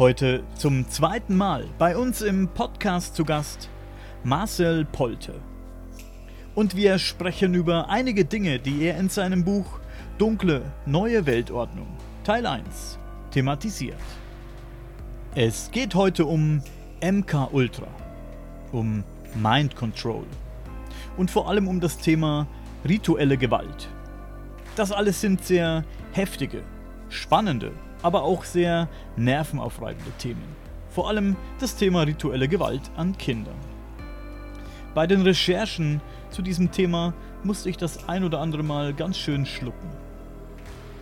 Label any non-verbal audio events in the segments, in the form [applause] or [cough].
Heute zum zweiten Mal bei uns im Podcast zu Gast Marcel Polte. Und wir sprechen über einige Dinge, die er in seinem Buch Dunkle neue Weltordnung Teil 1 thematisiert. Es geht heute um MK Ultra, um Mind Control und vor allem um das Thema rituelle Gewalt. Das alles sind sehr heftige, spannende aber auch sehr nervenaufreibende Themen. Vor allem das Thema rituelle Gewalt an Kindern. Bei den Recherchen zu diesem Thema musste ich das ein oder andere Mal ganz schön schlucken.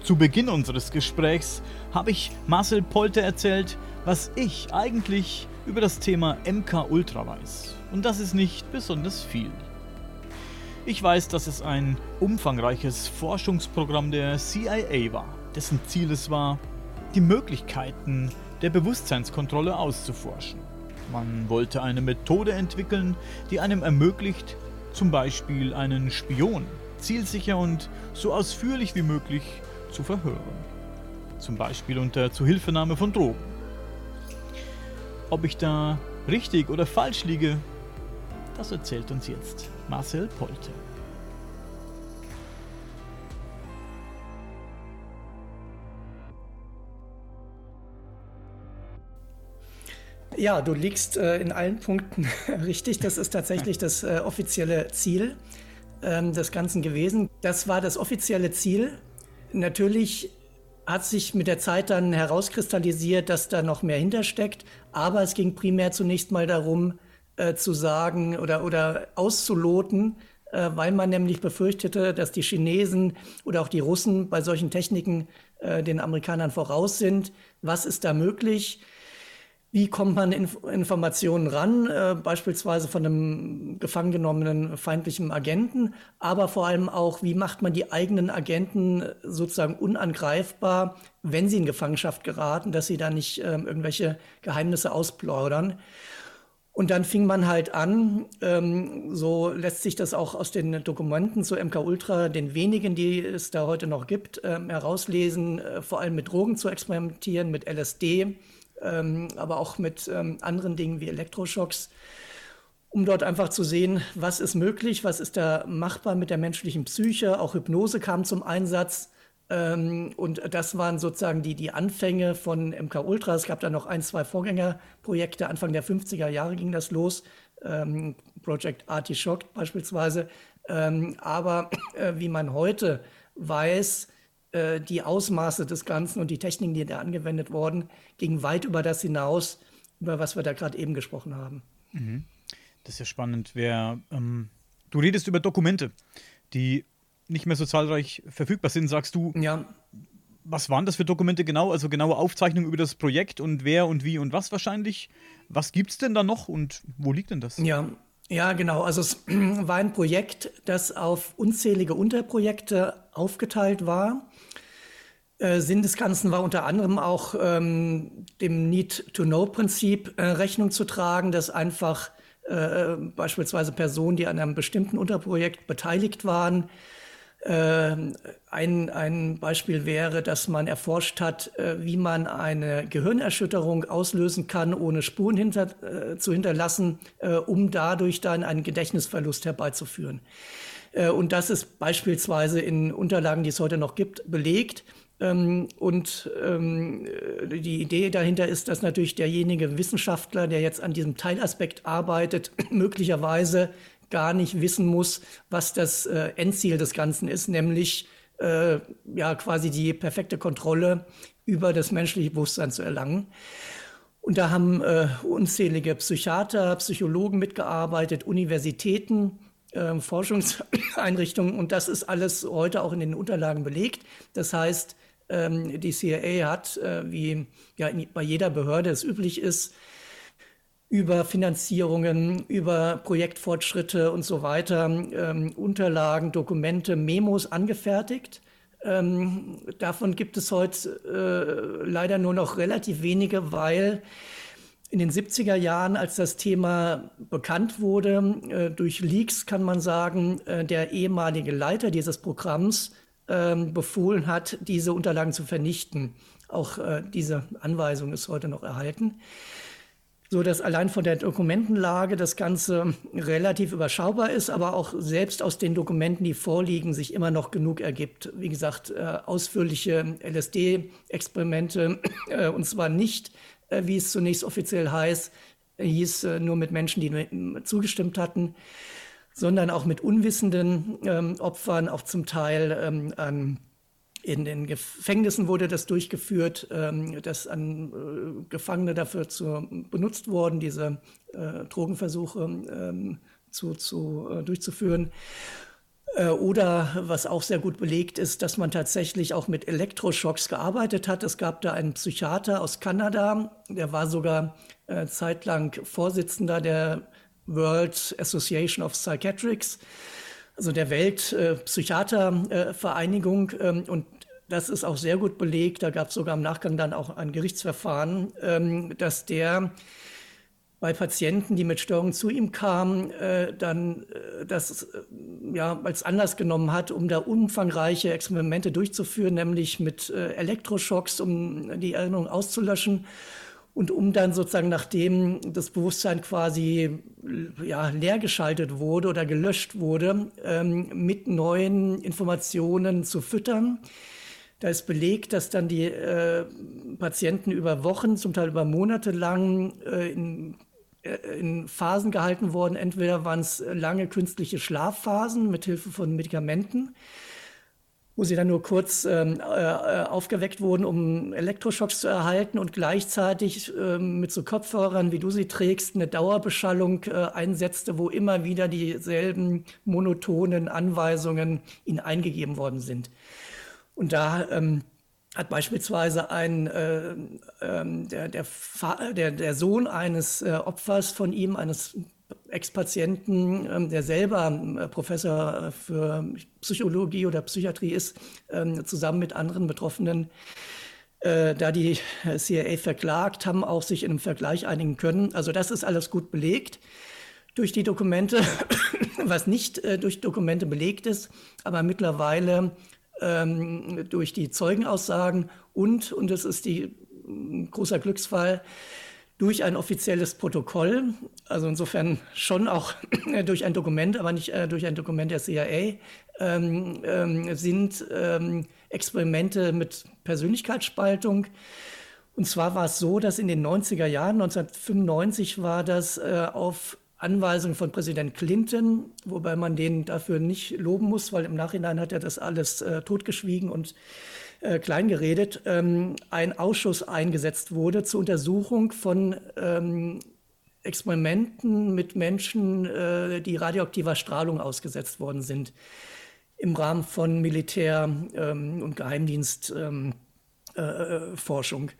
Zu Beginn unseres Gesprächs habe ich Marcel Polter erzählt, was ich eigentlich über das Thema MK Ultra weiß. Und das ist nicht besonders viel. Ich weiß, dass es ein umfangreiches Forschungsprogramm der CIA war, dessen Ziel es war, die Möglichkeiten der Bewusstseinskontrolle auszuforschen. Man wollte eine Methode entwickeln, die einem ermöglicht, zum Beispiel einen Spion zielsicher und so ausführlich wie möglich zu verhören. Zum Beispiel unter Zuhilfenahme von Drogen. Ob ich da richtig oder falsch liege, das erzählt uns jetzt Marcel Polte. Ja, du liegst äh, in allen Punkten [laughs] richtig. Das ist tatsächlich das äh, offizielle Ziel ähm, des Ganzen gewesen. Das war das offizielle Ziel. Natürlich hat sich mit der Zeit dann herauskristallisiert, dass da noch mehr hintersteckt. Aber es ging primär zunächst mal darum, äh, zu sagen oder, oder auszuloten, äh, weil man nämlich befürchtete, dass die Chinesen oder auch die Russen bei solchen Techniken äh, den Amerikanern voraus sind. Was ist da möglich? Wie kommt man in Informationen ran, äh, beispielsweise von einem gefangen genommenen feindlichen Agenten, aber vor allem auch, wie macht man die eigenen Agenten sozusagen unangreifbar, wenn sie in Gefangenschaft geraten, dass sie da nicht äh, irgendwelche Geheimnisse ausplaudern. Und dann fing man halt an, ähm, so lässt sich das auch aus den Dokumenten zu MK Ultra, den wenigen, die es da heute noch gibt, ähm, herauslesen, äh, vor allem mit Drogen zu experimentieren, mit LSD ähm, aber auch mit ähm, anderen Dingen wie Elektroschocks, um dort einfach zu sehen, was ist möglich, was ist da machbar mit der menschlichen Psyche. Auch Hypnose kam zum Einsatz. Ähm, und das waren sozusagen die, die Anfänge von MK Ultra. Es gab da noch ein, zwei Vorgängerprojekte. Anfang der 50er Jahre ging das los. Ähm, Project Artishock beispielsweise. Ähm, aber äh, wie man heute weiß, äh, die Ausmaße des Ganzen und die Techniken, die da angewendet wurden, gingen weit über das hinaus, über was wir da gerade eben gesprochen haben. Mhm. Das ist ja spannend. Wer, ähm, du redest über Dokumente, die nicht mehr so zahlreich verfügbar sind, sagst du. Ja. Was waren das für Dokumente genau? Also genaue Aufzeichnungen über das Projekt und wer und wie und was wahrscheinlich. Was gibt es denn da noch und wo liegt denn das? Ja, ja, genau. Also es [clears throat] war ein Projekt, das auf unzählige Unterprojekte aufgeteilt war. Äh, Sinn des Ganzen war unter anderem auch ähm, dem Need-to-Know-Prinzip äh, Rechnung zu tragen, dass einfach äh, beispielsweise Personen, die an einem bestimmten Unterprojekt beteiligt waren, äh, ein, ein Beispiel wäre, dass man erforscht hat, äh, wie man eine Gehirnerschütterung auslösen kann, ohne Spuren hinter, zu hinterlassen, um dadurch dann einen Gedächtnisverlust herbeizuführen. Und das ist beispielsweise in Unterlagen, die es heute noch gibt, belegt. Ähm, und ähm, die Idee dahinter ist, dass natürlich derjenige Wissenschaftler, der jetzt an diesem Teilaspekt arbeitet, [clears throat] möglicherweise gar nicht wissen muss, was das äh, Endziel des Ganzen ist, nämlich äh, ja quasi die perfekte Kontrolle über das menschliche Bewusstsein zu erlangen. Und da haben äh, unzählige Psychiater, Psychologen mitgearbeitet, Universitäten, äh, Forschungseinrichtungen und das ist alles heute auch in den Unterlagen belegt. Das heißt, ähm, die CIA hat, äh, wie ja bei jeder Behörde es üblich ist, über Finanzierungen, über Projektfortschritte und so weiter, ähm, Unterlagen, Dokumente, Memos angefertigt. Ähm, davon gibt es heute äh, leider nur noch relativ wenige, weil in den 70er Jahren, als das Thema bekannt wurde, äh, durch Leaks kann man sagen, äh, der ehemalige Leiter dieses Programms ähm, befohlen hat, diese Unterlagen zu vernichten. Auch äh, diese Anweisung ist heute noch erhalten so dass allein von der Dokumentenlage das Ganze relativ überschaubar ist, aber auch selbst aus den Dokumenten, die vorliegen, sich immer noch genug ergibt. Wie gesagt, äh, ausführliche LSD-Experimente, äh, und zwar nicht, äh, wie es zunächst offiziell heißt, hieß nur mit Menschen, die zugestimmt hatten, sondern auch mit unwissenden ähm, Opfern, auch zum Teil ähm, an in den Gefängnissen wurde das durchgeführt, ähm, dass an äh, Gefangene dafür zu, benutzt wurden, diese äh, Drogenversuche ähm, zu, zu, äh, durchzuführen. Oder was auch sehr gut belegt ist, dass man tatsächlich auch mit Elektroschocks gearbeitet hat. Es gab da einen Psychiater aus Kanada, der war sogar zeitlang Vorsitzender der World Association of Psychiatrics also der Weltpsychiatervereinigung. Äh, ähm, und das ist auch sehr gut belegt. Da gab es sogar im Nachgang dann auch ein Gerichtsverfahren, ähm, dass der bei Patienten, die mit Störungen zu ihm kamen, äh, dann äh, das äh, ja als Anlass genommen hat, um da umfangreiche Experimente durchzuführen, nämlich mit äh, Elektroschocks, um die Erinnerung auszulöschen und um dann sozusagen, nachdem das Bewusstsein quasi ja, leer geschaltet wurde oder gelöscht wurde, ähm, mit neuen Informationen zu füttern da ist belegt, dass dann die äh, Patienten über Wochen, zum Teil über Monate lang äh, in, äh, in, Phasen gehalten wurden. Entweder waren es lange künstliche Schlafphasen mit Hilfe von Medikamenten, wo sie dann nur kurz ähm, äh, aufgeweckt wurden, um Elektroschocks zu erhalten und gleichzeitig ähm, mit so Kopfhörern, wie du sie trägst, eine Dauerbeschallung äh, einsetzte, wo immer wieder dieselben monotonen Anweisungen ihnen eingegeben worden sind. Und da ähm, hat beispielsweise ein, äh, äh, der, der, der, der, Sohn eines äh, Opfers von ihm, eines Ex-Patienten, ähm, der selber äh, Professor für Psychologie oder Psychiatrie ist, ähm, zusammen mit anderen Betroffenen, äh, da die CIA verklagt, haben auch sich in einem Vergleich einigen können. Also das ist alles gut belegt durch die Dokumente, [coughs] was nicht äh, durch Dokumente belegt ist, aber mittlerweile ähm, durch die Zeugenaussagen und, und das ist die mm, großer Glücksfall, durch ein offizielles Protokoll, also insofern schon auch [clears throat] durch ein Dokument, aber nicht äh, durch ein Dokument der CIA, ähm, ähm, sind ähm, Experimente mit Persönlichkeitsspaltung. Und zwar war es so, dass in den 90er Jahren, 1995 war das äh, auf Anweisung von Präsident Clinton, wobei man den dafür nicht loben muss, weil im Nachhinein hat er das alles äh, totgeschwiegen und äh, kleingeredet, ähm, ein Ausschuss eingesetzt wurde zur Untersuchung von ähm, Experimenten mit Menschen, äh, die radioaktiver Strahlung ausgesetzt worden sind, im Rahmen von Militär- ähm, und Geheimdienstforschung. Ähm, äh,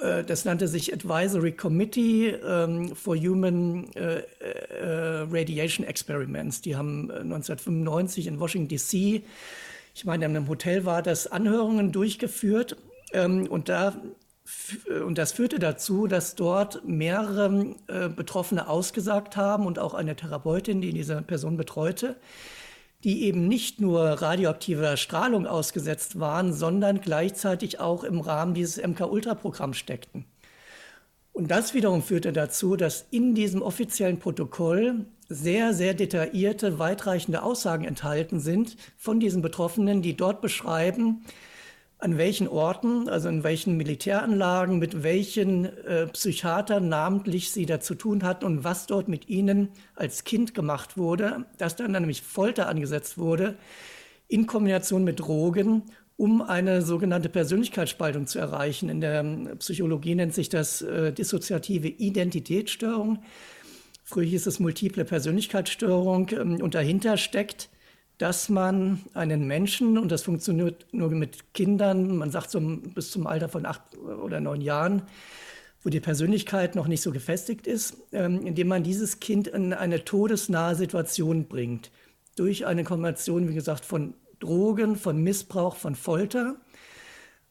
äh, das nannte sich Advisory Committee ähm, for Human äh, äh, Radiation Experiments. Die haben 1995 in Washington DC, ich meine, in einem Hotel war das, Anhörungen durchgeführt. Ähm, und, da, und das führte dazu, dass dort mehrere Betroffene ausgesagt haben und auch eine Therapeutin, die diese Person betreute, die eben nicht nur radioaktiver Strahlung ausgesetzt waren, sondern gleichzeitig auch im Rahmen dieses MK-Ultra-Programms steckten. Und das wiederum führte dazu, dass in diesem offiziellen Protokoll sehr, sehr detaillierte, weitreichende Aussagen enthalten sind von diesen Betroffenen, die dort beschreiben, an welchen Orten, also in welchen Militäranlagen, mit welchen äh, Psychiatern namentlich sie da zu tun hatten und was dort mit ihnen als Kind gemacht wurde, dass dann nämlich Folter angesetzt wurde in Kombination mit Drogen, um eine sogenannte Persönlichkeitsspaltung zu erreichen. In der ähm, Psychologie nennt sich das äh, dissoziative Identitätsstörung. Früher hieß es multiple Persönlichkeitsstörung ähm, und dahinter steckt dass man einen Menschen, und das funktioniert nur mit Kindern, man sagt so bis zum Alter von acht oder neun Jahren, wo die Persönlichkeit noch nicht so gefestigt ist, ähm, indem man dieses Kind in eine todesnahe Situation bringt. Durch eine Kombination, wie gesagt, von Drogen, von Missbrauch, von Folter,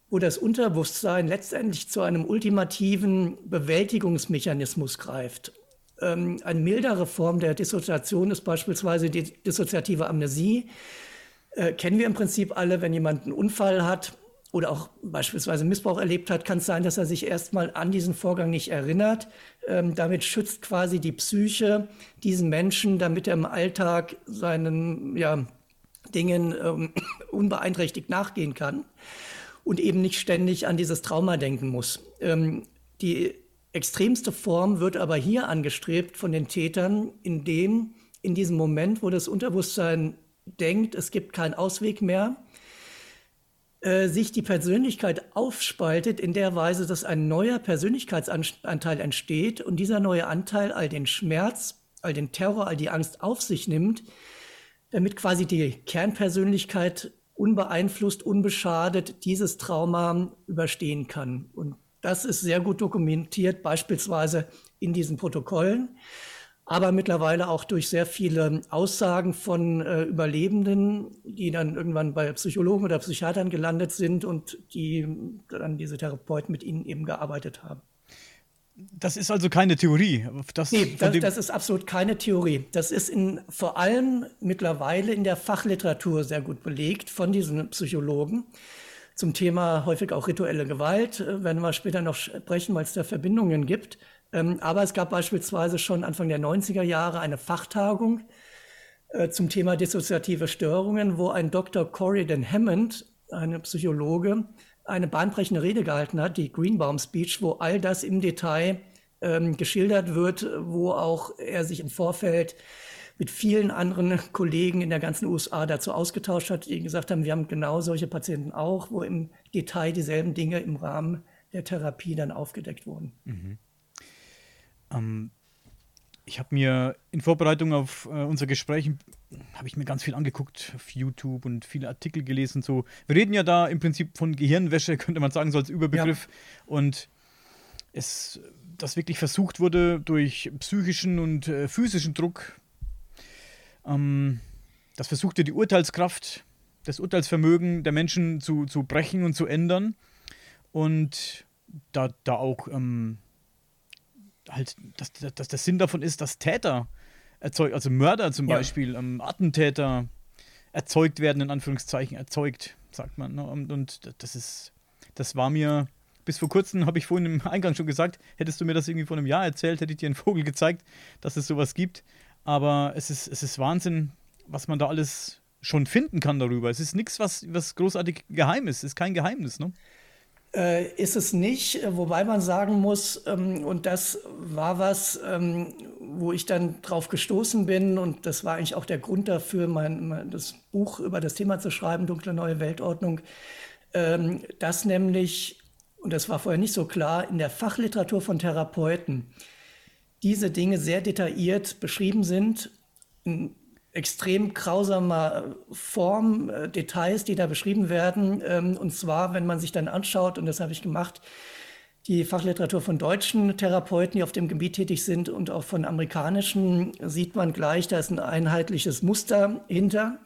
wo das Unterbewusstsein letztendlich zu einem ultimativen Bewältigungsmechanismus greift. Ähm, eine mildere Form der Dissoziation ist beispielsweise die dissoziative Amnesie. Äh, kennen wir im Prinzip alle, wenn jemand einen Unfall hat oder auch beispielsweise Missbrauch erlebt hat, kann es sein, dass er sich erstmal an diesen Vorgang nicht erinnert. Ähm, damit schützt quasi die Psyche diesen Menschen, damit er im Alltag seinen ja, Dingen ähm, [clears throat] unbeeinträchtigt nachgehen kann und eben nicht ständig an dieses Trauma denken muss. Ähm, die extremste Form wird aber hier angestrebt von den Tätern, indem in diesem Moment, wo das Unterbewusstsein denkt, es gibt keinen Ausweg mehr, äh, sich die Persönlichkeit aufspaltet in der Weise, dass ein neuer Persönlichkeitsanteil entsteht und dieser neue Anteil all den Schmerz, all den Terror, all die Angst auf sich nimmt, damit quasi die Kernpersönlichkeit unbeeinflusst, unbeschadet dieses Trauma überstehen kann. Und das ist sehr gut dokumentiert, beispielsweise in diesen Protokollen aber mittlerweile auch durch sehr viele Aussagen von äh, Überlebenden, die dann irgendwann bei Psychologen oder Psychiatern gelandet sind und die dann diese Therapeuten mit ihnen eben gearbeitet haben. Das ist also keine Theorie. Das, nee, das, das, ist absolut keine Theorie. Das ist in, vor allem mittlerweile in der Fachliteratur sehr gut belegt von diesen Psychologen. Zum Thema häufig auch rituelle Gewalt äh, werden wir später noch sprechen, weil es da Verbindungen gibt. Ähm, aber es gab beispielsweise schon Anfang der 90er Jahre eine Fachtagung äh, zum Thema dissoziative Störungen, wo ein Dr. Corridon Hammond, eine Psychologe, eine bahnbrechende Rede gehalten hat, die Greenbaum Speech, wo all das im Detail ähm, geschildert wird, wo auch er sich im Vorfeld mit vielen anderen Kollegen in der ganzen USA dazu ausgetauscht hat, die gesagt haben, wir haben genau solche Patienten auch, wo im Detail dieselben Dinge im Rahmen der Therapie dann aufgedeckt wurden. Mhm. Ähm, ich habe mir in Vorbereitung auf äh, unser Gespräch habe ich mir ganz viel angeguckt auf YouTube und viele Artikel gelesen. So, wir reden ja da im Prinzip von Gehirnwäsche, [laughs] könnte man sagen, so als Überbegriff. Ja. Und es, das wirklich versucht wurde durch psychischen und äh, physischen Druck, ähm, das versuchte die Urteilskraft, das Urteilsvermögen der Menschen zu, zu brechen und zu ändern. Und da, da auch ähm, halt, dass, dass der Sinn davon ist, dass Täter erzeugt, also Mörder zum ja. Beispiel, ähm, Attentäter erzeugt werden, in Anführungszeichen, erzeugt, sagt man. Ne? Und, und das ist, das war mir bis vor kurzem, habe ich vorhin im Eingang schon gesagt, hättest du mir das irgendwie vor einem Jahr erzählt, hätte ich dir einen Vogel gezeigt, dass es sowas gibt. Aber es ist, es ist Wahnsinn, was man da alles schon finden kann darüber. Es ist nichts, was, was großartig geheim ist. Es ist kein Geheimnis, ne? Äh, ist es nicht, wobei man sagen muss, ähm, und das war was, ähm, wo ich dann drauf gestoßen bin, und das war eigentlich auch der Grund dafür, mein, mein das Buch über das Thema zu schreiben, Dunkle Neue Weltordnung, ähm, dass nämlich, und das war vorher nicht so klar, in der Fachliteratur von Therapeuten diese Dinge sehr detailliert beschrieben sind, extrem grausamer Form, äh, Details, die da beschrieben werden. Ähm, und zwar, wenn man sich dann anschaut, und das habe ich gemacht, die Fachliteratur von deutschen Therapeuten, die auf dem Gebiet tätig sind, und auch von amerikanischen, sieht man gleich, da ist ein einheitliches Muster hinter.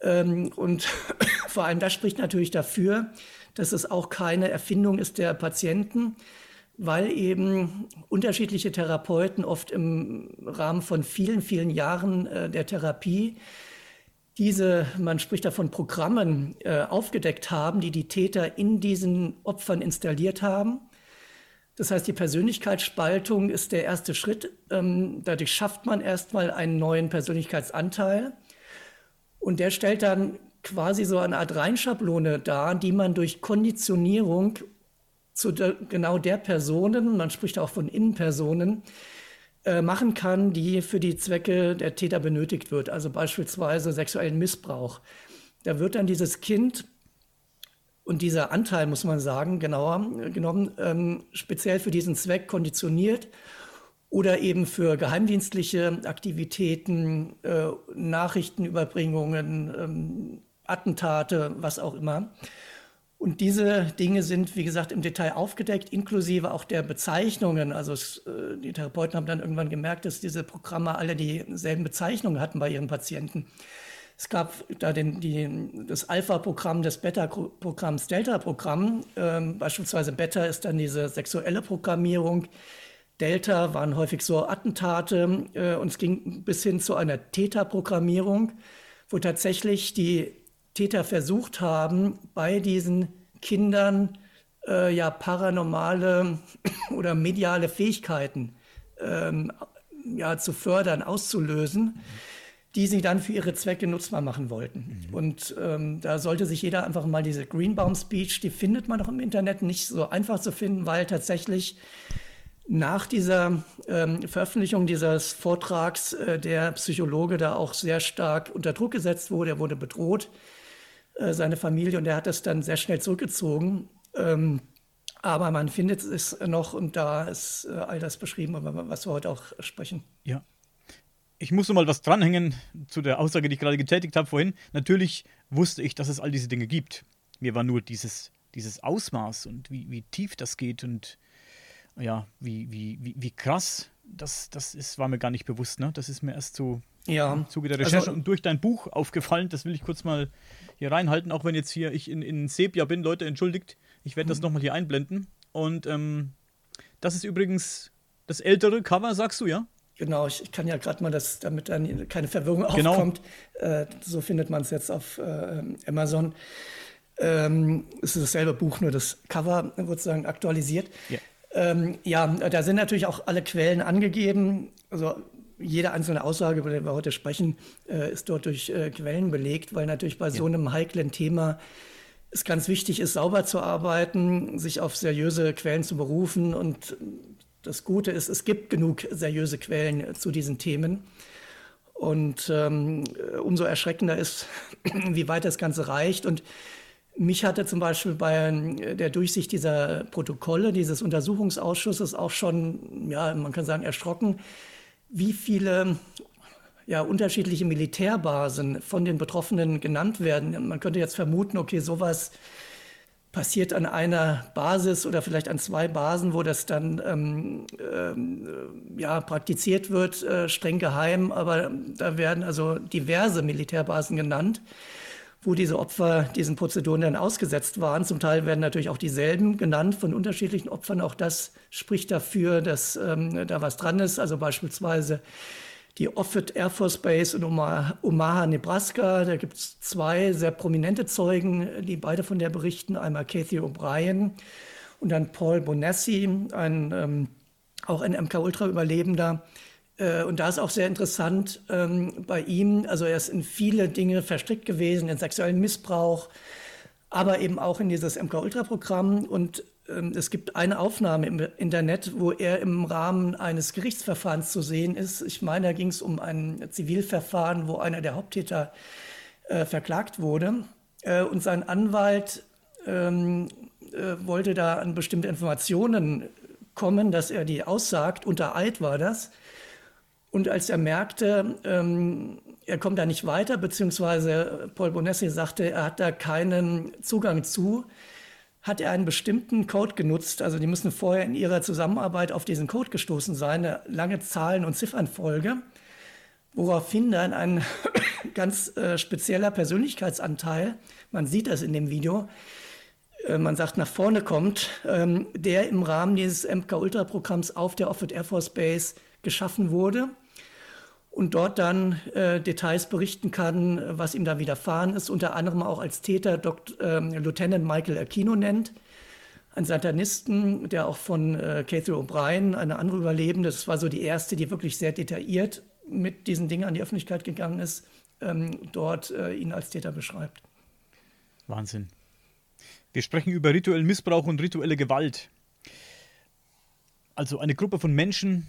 Ähm, und [coughs] vor allem das spricht natürlich dafür, dass es auch keine Erfindung ist der Patienten, weil eben unterschiedliche Therapeuten oft im Rahmen von vielen, vielen Jahren äh, der Therapie diese, man spricht davon Programmen, äh, aufgedeckt haben, die die Täter in diesen Opfern installiert haben. Das heißt, die Persönlichkeitsspaltung ist der erste Schritt. Ähm, dadurch schafft man erstmal einen neuen Persönlichkeitsanteil. Und der stellt dann quasi so eine Art Reinschablone dar, die man durch Konditionierung zu der, genau der Personen, man spricht auch von Innenpersonen, äh, machen kann, die für die Zwecke der Täter benötigt wird, also beispielsweise sexuellen Missbrauch. Da wird dann dieses Kind und dieser Anteil, muss man sagen, genauer genommen, ähm, speziell für diesen Zweck konditioniert oder eben für geheimdienstliche Aktivitäten, äh, Nachrichtenüberbringungen, ähm, Attentate, was auch immer. Und diese Dinge sind, wie gesagt, im Detail aufgedeckt, inklusive auch der Bezeichnungen. Also es, äh, die Therapeuten haben dann irgendwann gemerkt, dass diese Programme alle dieselben Bezeichnungen hatten bei ihren Patienten. Es gab da den, die, das Alpha-Programm des Beta-Programms, Delta-Programm. Ähm, beispielsweise Beta ist dann diese sexuelle Programmierung. Delta waren häufig so Attentate äh, und es ging bis hin zu einer Theta-Programmierung, wo tatsächlich die Täter versucht haben, bei diesen Kindern äh, ja paranormale [coughs] oder mediale Fähigkeiten ähm, ja, zu fördern, auszulösen, die sie dann für ihre Zwecke nutzbar machen wollten. Mhm. Und ähm, da sollte sich jeder einfach mal diese Greenbaum Speech, die findet man auch im Internet, nicht so einfach zu finden, weil tatsächlich nach dieser ähm, Veröffentlichung dieses Vortrags äh, der Psychologe da auch sehr stark unter Druck gesetzt wurde. Er wurde bedroht, äh, seine Familie, und er hat das dann sehr schnell zurückgezogen. Ähm, aber man findet es noch und da ist äh, all das beschrieben, was wir heute auch sprechen. Ja. Ich muss noch mal was dranhängen zu der Aussage, die ich gerade getätigt habe vorhin. Natürlich wusste ich, dass es all diese Dinge gibt. Mir war nur dieses, dieses Ausmaß und wie, wie tief das geht und ja, wie, wie, wie, wie krass das, das ist, war mir gar nicht bewusst. Ne? Das ist mir erst so ja. im Zuge der Recherche also, und durch dein Buch aufgefallen. Das will ich kurz mal hier reinhalten, auch wenn jetzt hier ich in, in Sepia bin. Leute, entschuldigt, ich werde das mhm. nochmal hier einblenden. Und ähm, das ist übrigens das ältere Cover, sagst du, ja? Genau, ich kann ja gerade mal das, damit dann keine Verwirrung genau. aufkommt. Äh, so findet man es jetzt auf äh, Amazon. Ähm, es ist dasselbe Buch, nur das Cover wird sozusagen aktualisiert. Ja. Ähm, ja, da sind natürlich auch alle Quellen angegeben. Also jede einzelne Aussage, über die wir heute sprechen, äh, ist dort durch äh, Quellen belegt, weil natürlich bei ja. so einem heiklen Thema es ganz wichtig ist, sauber zu arbeiten, sich auf seriöse Quellen zu berufen. Und das Gute ist, es gibt genug seriöse Quellen zu diesen Themen. Und ähm, umso erschreckender ist, [clears throat] wie weit das Ganze reicht. Und mich hatte zum Beispiel bei äh, der Durchsicht dieser Protokolle, dieses Untersuchungsausschusses auch schon, ja, man kann sagen, erschrocken, wie viele ja, unterschiedliche Militärbasen von den Betroffenen genannt werden. Man könnte jetzt vermuten, okay, sowas passiert an einer Basis oder vielleicht an zwei Basen, wo das dann ähm, ähm, ja, praktiziert wird, äh, streng geheim, aber da werden also diverse Militärbasen genannt wo diese Opfer diesen Prozeduren dann ausgesetzt waren. Zum Teil werden natürlich auch dieselben genannt von unterschiedlichen Opfern. Auch das spricht dafür, dass ähm, da was dran ist. Also beispielsweise die Offutt Air Force Base in Omaha, Nebraska. Da gibt es zwei sehr prominente Zeugen, die beide von der berichten. Einmal Kathy O'Brien und dann Paul Bonessi, ein, ähm, auch ein MK-Ultra-Überlebender. Äh, und da ist auch sehr interessant ähm, bei ihm, also er ist in viele Dinge verstrickt gewesen, in sexuellen Missbrauch, aber eben auch in dieses MK-Ultra-Programm. Und ähm, es gibt eine Aufnahme im Internet, wo er im Rahmen eines Gerichtsverfahrens zu sehen ist. Ich meine, da ging es um ein Zivilverfahren, wo einer der Haupttäter äh, verklagt wurde. Äh, und sein Anwalt ähm, äh, wollte da an bestimmte Informationen kommen, dass er die aussagt. Unter Eid war das. Und als er merkte, ähm, er kommt da nicht weiter, beziehungsweise Paul Bonessi sagte, er hat da keinen Zugang zu, hat er einen bestimmten Code genutzt. Also die müssen vorher in ihrer Zusammenarbeit auf diesen Code gestoßen sein, eine lange Zahlen- und Ziffernfolge, woraufhin dann ein [coughs] ganz äh, spezieller Persönlichkeitsanteil, man sieht das in dem Video, äh, man sagt, nach vorne kommt, ähm, der im Rahmen dieses MK-Ultra-Programms auf der Offutt Air Force Base geschaffen wurde und dort dann äh, Details berichten kann, was ihm da widerfahren ist, unter anderem auch als Täter Dr., äh, Lieutenant Michael Aquino nennt, einen Satanisten, der auch von äh, Cathy O'Brien, eine andere Überlebende, das war so die erste, die wirklich sehr detailliert mit diesen Dingen an die Öffentlichkeit gegangen ist, ähm, dort äh, ihn als Täter beschreibt. Wahnsinn. Wir sprechen über rituellen Missbrauch und rituelle Gewalt. Also eine Gruppe von Menschen,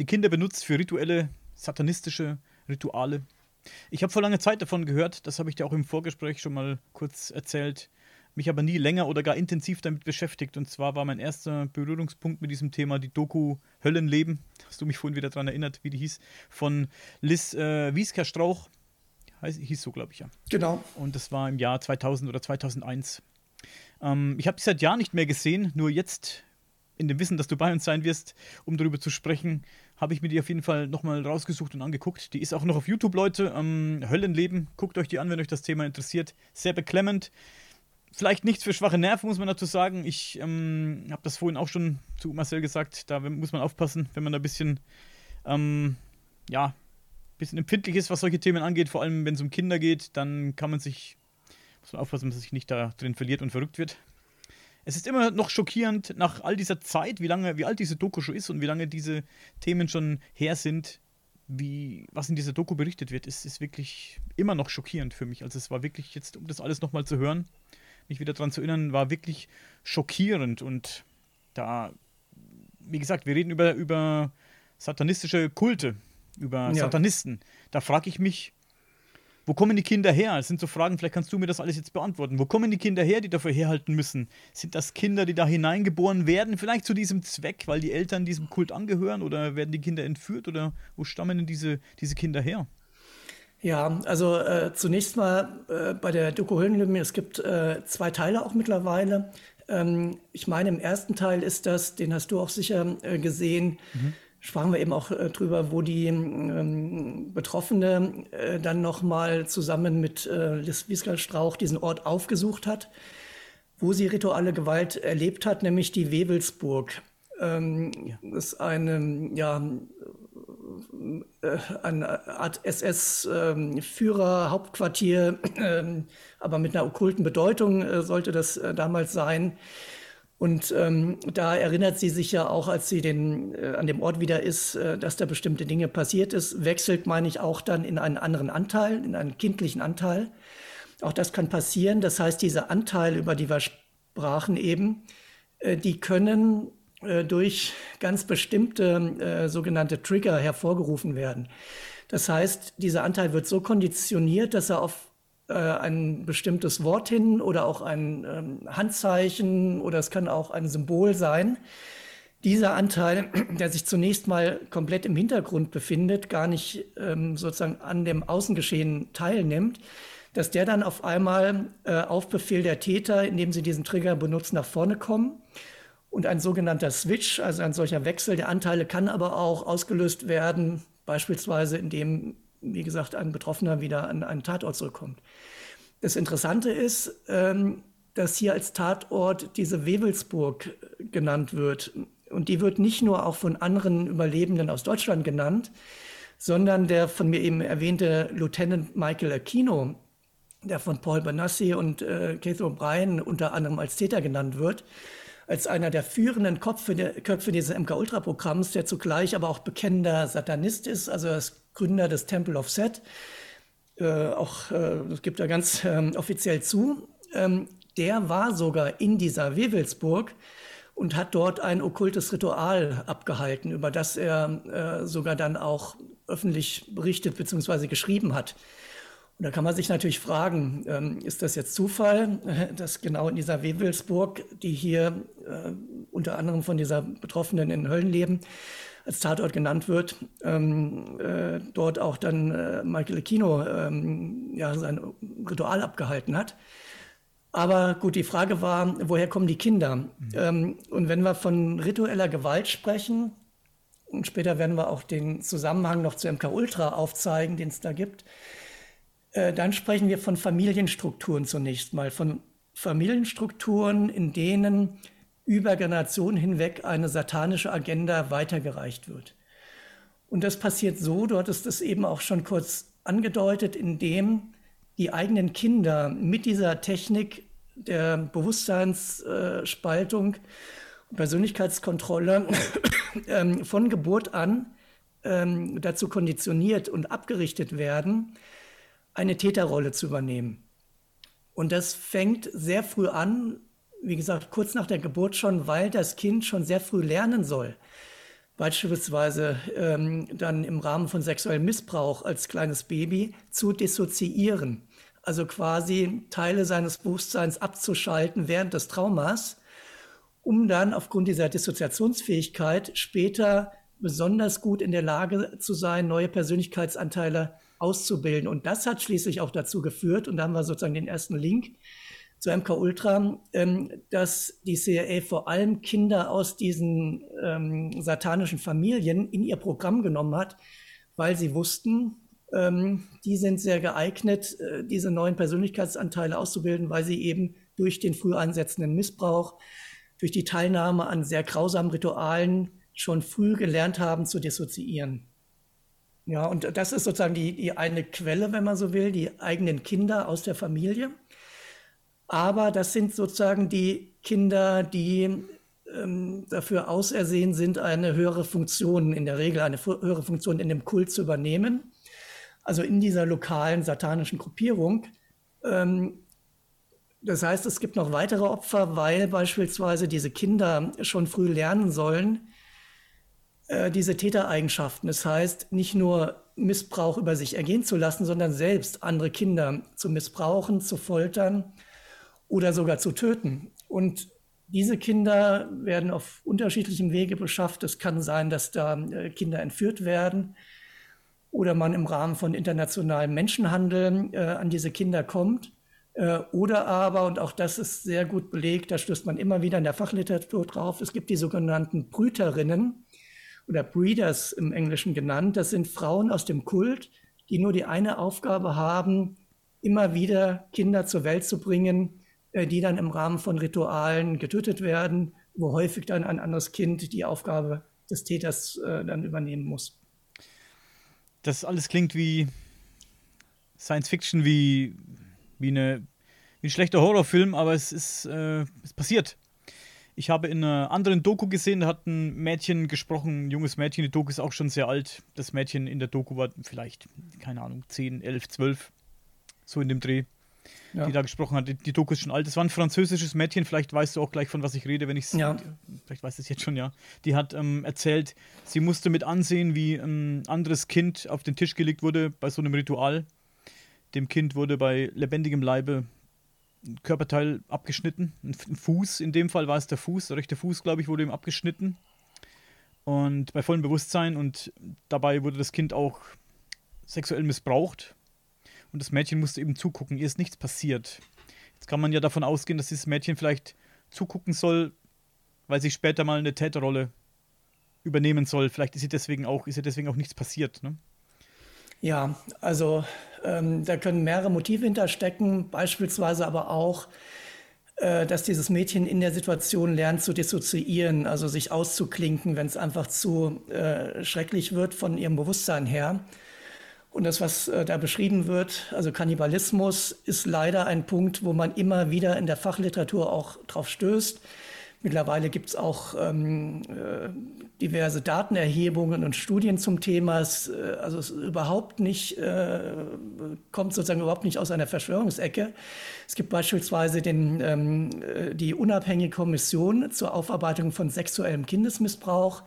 die Kinder benutzt für rituelle satanistische Rituale. Ich habe vor langer Zeit davon gehört, das habe ich dir auch im Vorgespräch schon mal kurz erzählt, mich aber nie länger oder gar intensiv damit beschäftigt. Und zwar war mein erster Berührungspunkt mit diesem Thema die Doku Höllenleben. Hast du mich vorhin wieder daran erinnert, wie die hieß? Von Liz äh, Wiesker-Strauch. Hieß so, glaube ich, ja. Genau. Und das war im Jahr 2000 oder 2001. Ähm, ich habe die seit Jahren nicht mehr gesehen, nur jetzt in dem Wissen, dass du bei uns sein wirst, um darüber zu sprechen, habe ich mir die auf jeden Fall nochmal rausgesucht und angeguckt. Die ist auch noch auf YouTube, Leute. Ähm, Höllenleben, guckt euch die an, wenn euch das Thema interessiert. Sehr beklemmend. Vielleicht nichts für schwache Nerven, muss man dazu sagen. Ich ähm, habe das vorhin auch schon zu Marcel gesagt. Da muss man aufpassen, wenn man da ein bisschen, ähm, ja, bisschen empfindlich ist, was solche Themen angeht. Vor allem, wenn es um Kinder geht, dann kann man sich Muss man aufpassen, dass man sich nicht da drin verliert und verrückt wird. Es ist immer noch schockierend, nach all dieser Zeit, wie lange, wie alt diese Doku schon ist und wie lange diese Themen schon her sind, wie, was in dieser Doku berichtet wird, ist, ist wirklich immer noch schockierend für mich. Also es war wirklich jetzt, um das alles nochmal zu hören, mich wieder daran zu erinnern, war wirklich schockierend. Und da, wie gesagt, wir reden über, über satanistische Kulte, über ja. Satanisten. Da frage ich mich, wo kommen die Kinder her? Das sind so Fragen, vielleicht kannst du mir das alles jetzt beantworten. Wo kommen die Kinder her, die dafür herhalten müssen? Sind das Kinder, die da hineingeboren werden, vielleicht zu diesem Zweck, weil die Eltern diesem Kult angehören? Oder werden die Kinder entführt? Oder wo stammen denn diese, diese Kinder her? Ja, also äh, zunächst mal äh, bei der Doku Höhlenlüben, es gibt äh, zwei Teile auch mittlerweile. Ähm, ich meine, im ersten Teil ist das, den hast du auch sicher äh, gesehen, mhm sprachen wir eben auch äh, drüber, wo die ähm, Betroffene äh, dann nochmal zusammen mit äh, Liz Wiesgal-Strauch diesen Ort aufgesucht hat, wo sie rituelle Gewalt erlebt hat, nämlich die Wewelsburg. Ähm, ja. Das ist eine, ja, äh, eine Art SS-Führer, ähm, ähm, aber mit einer okkulten Bedeutung äh, sollte das äh, damals sein und ähm, da erinnert sie sich ja auch, als sie den, äh, an dem Ort wieder ist, äh, dass da bestimmte Dinge passiert ist, wechselt, meine ich, auch dann in einen anderen Anteil, in einen kindlichen Anteil. Auch das kann passieren. Das heißt, diese Anteile, über die wir sprachen eben, äh, die können äh, durch ganz bestimmte äh, sogenannte Trigger hervorgerufen werden. Das heißt, dieser Anteil wird so konditioniert, dass er auf äh, ein bestimmtes Wort hin oder auch ein ähm, Handzeichen oder es kann auch ein Symbol sein. Dieser Anteil, [clears throat] der sich zunächst mal komplett im Hintergrund befindet, gar nicht ähm, sozusagen an dem Außengeschehen teilnimmt, dass der dann auf einmal äh, auf Befehl der Täter, indem sie diesen Trigger benutzen, nach vorne kommen. Und ein sogenannter Switch, also ein solcher Wechsel der Anteile, kann aber auch ausgelöst werden, beispielsweise indem wie gesagt, ein Betroffener wieder an einen Tatort zurückkommt. Das Interessante ist, ähm, dass hier als Tatort diese Wewelsburg genannt wird. Und die wird nicht nur auch von anderen Überlebenden aus Deutschland genannt, sondern der von mir eben erwähnte Lieutenant Michael Aquino, der von Paul Benassi und äh, Keith O'Brien unter anderem als Täter genannt wird, als einer der führenden Köpfe, Köpfe dieses MK-Ultra-Programms, der zugleich aber auch bekennender Satanist ist, also als Gründer des Temple of Set, äh, auch, äh, das gibt er ganz äh, offiziell zu, ähm, der war sogar in dieser Wewelsburg und hat dort ein okkultes Ritual abgehalten, über das er äh, sogar dann auch öffentlich berichtet bzw. geschrieben hat. Und da kann man sich natürlich fragen, ähm, ist das jetzt Zufall, dass genau in dieser Wewelsburg, die hier äh, unter anderem von dieser Betroffenen in Höllen leben, als Tatort genannt wird, ähm, äh, dort auch dann äh, Michael Aquino ähm, ja, sein Ritual abgehalten hat. Aber gut, die Frage war, woher kommen die Kinder? Mhm. Ähm, und wenn wir von ritueller Gewalt sprechen, und später werden wir auch den Zusammenhang noch zu MK Ultra aufzeigen, den es da gibt, äh, dann sprechen wir von Familienstrukturen zunächst mal, von Familienstrukturen, in denen über Generationen hinweg eine satanische Agenda weitergereicht wird. Und das passiert so, du hattest es eben auch schon kurz angedeutet, indem die eigenen Kinder mit dieser Technik der Bewusstseinsspaltung und Persönlichkeitskontrolle [coughs] ähm, von Geburt an ähm, dazu konditioniert und abgerichtet werden, eine Täterrolle zu übernehmen. Und das fängt sehr früh an, wie gesagt, kurz nach der Geburt schon, weil das Kind schon sehr früh lernen soll. Beispielsweise ähm, dann im Rahmen von sexuellem Missbrauch als kleines Baby zu dissoziieren. Also quasi Teile seines Bewusstseins abzuschalten während des Traumas, um dann aufgrund dieser Dissoziationsfähigkeit später besonders gut in der Lage zu sein, neue Persönlichkeitsanteile auszubilden. Und das hat schließlich auch dazu geführt, und da haben wir sozusagen den ersten Link zu MK Ultra, ähm, dass die CIA vor allem Kinder aus diesen ähm, satanischen Familien in ihr Programm genommen hat, weil sie wussten, ähm, die sind sehr geeignet, äh, diese neuen Persönlichkeitsanteile auszubilden, weil sie eben durch den früh einsetzenden Missbrauch, durch die Teilnahme an sehr grausamen Ritualen schon früh gelernt haben zu dissoziieren. Ja, und das ist sozusagen die, die eine Quelle, wenn man so will, die eigenen Kinder aus der Familie. Aber das sind sozusagen die Kinder, die ähm, dafür ausersehen sind, eine höhere Funktion, in der Regel eine höhere Funktion in dem Kult zu übernehmen. Also in dieser lokalen satanischen Gruppierung. Ähm, das heißt, es gibt noch weitere Opfer, weil beispielsweise diese Kinder schon früh lernen sollen, äh, diese Tätereigenschaften. Das heißt, nicht nur Missbrauch über sich ergehen zu lassen, sondern selbst andere Kinder zu missbrauchen, zu foltern oder sogar zu töten. Und diese Kinder werden auf unterschiedlichem Wege beschafft. Es kann sein, dass da äh, Kinder entführt werden oder man im Rahmen von internationalem Menschenhandel äh, an diese Kinder kommt. Äh, oder aber, und auch das ist sehr gut belegt, da stößt man immer wieder in der Fachliteratur drauf, es gibt die sogenannten Brüterinnen oder Breeders im Englischen genannt. Das sind Frauen aus dem Kult, die nur die eine Aufgabe haben, immer wieder Kinder zur Welt zu bringen, äh, die dann im Rahmen von Ritualen getötet werden, wo häufig dann ein anderes Kind die Aufgabe des Täters äh, dann übernehmen muss. Das alles klingt wie Science Fiction, wie, wie, eine, wie ein schlechter Horrorfilm, aber es ist äh, es passiert. Ich habe in einer anderen Doku gesehen, da hat ein Mädchen gesprochen, ein junges Mädchen, die Doku ist auch schon sehr alt. Das Mädchen in der Doku war vielleicht, keine Ahnung, 10, 11, 12, so in dem Dreh ja. die da gesprochen hat. Die, die Doku ist schon alt. Das war ein französisches Mädchen, vielleicht weißt du auch gleich, von was ich rede, wenn ich es. Ja. Vielleicht weißt du es jetzt schon, ja. Die hat ähm, erzählt, sie musste mit ansehen, wie ein anderes Kind auf den Tisch gelegt wurde bei so einem Ritual. Dem Kind wurde bei lebendigem Leibe Körperteil abgeschnitten. Ein, Fuß, in dem Fall war es der Fuß, der rechte Fuß, glaube ich, wurde ihm abgeschnitten. Und bei vollem Bewusstsein und dabei wurde das Kind auch sexuell missbraucht und das Mädchen musste eben zugucken. Ihr ist nichts passiert. Jetzt kann man ja davon ausgehen, dass dieses Mädchen vielleicht zugucken soll, weil sie später mal eine Täterrolle übernehmen soll. Vielleicht ist ihr deswegen auch, ist ihr deswegen auch nichts passiert. Ne? Ja, also ähm, da können mehrere Motive hinterstecken, beispielsweise aber auch, äh, dass dieses Mädchen in der Situation lernt zu dissoziieren, also sich auszuklinken, wenn es einfach zu äh, schrecklich wird von ihrem Bewusstsein her. Und das, was äh, da beschrieben wird, also Kannibalismus, ist leider ein Punkt, wo man immer wieder in der Fachliteratur auch drauf stößt. Mittlerweile gibt es auch ähm, äh, diverse Datenerhebungen und Studien zum Thema. Es, äh, also es überhaupt nicht, äh, kommt sozusagen überhaupt nicht aus einer Verschwörungsecke. Es gibt beispielsweise den, ähm, äh, die unabhängige Kommission zur Aufarbeitung von sexuellem Kindesmissbrauch.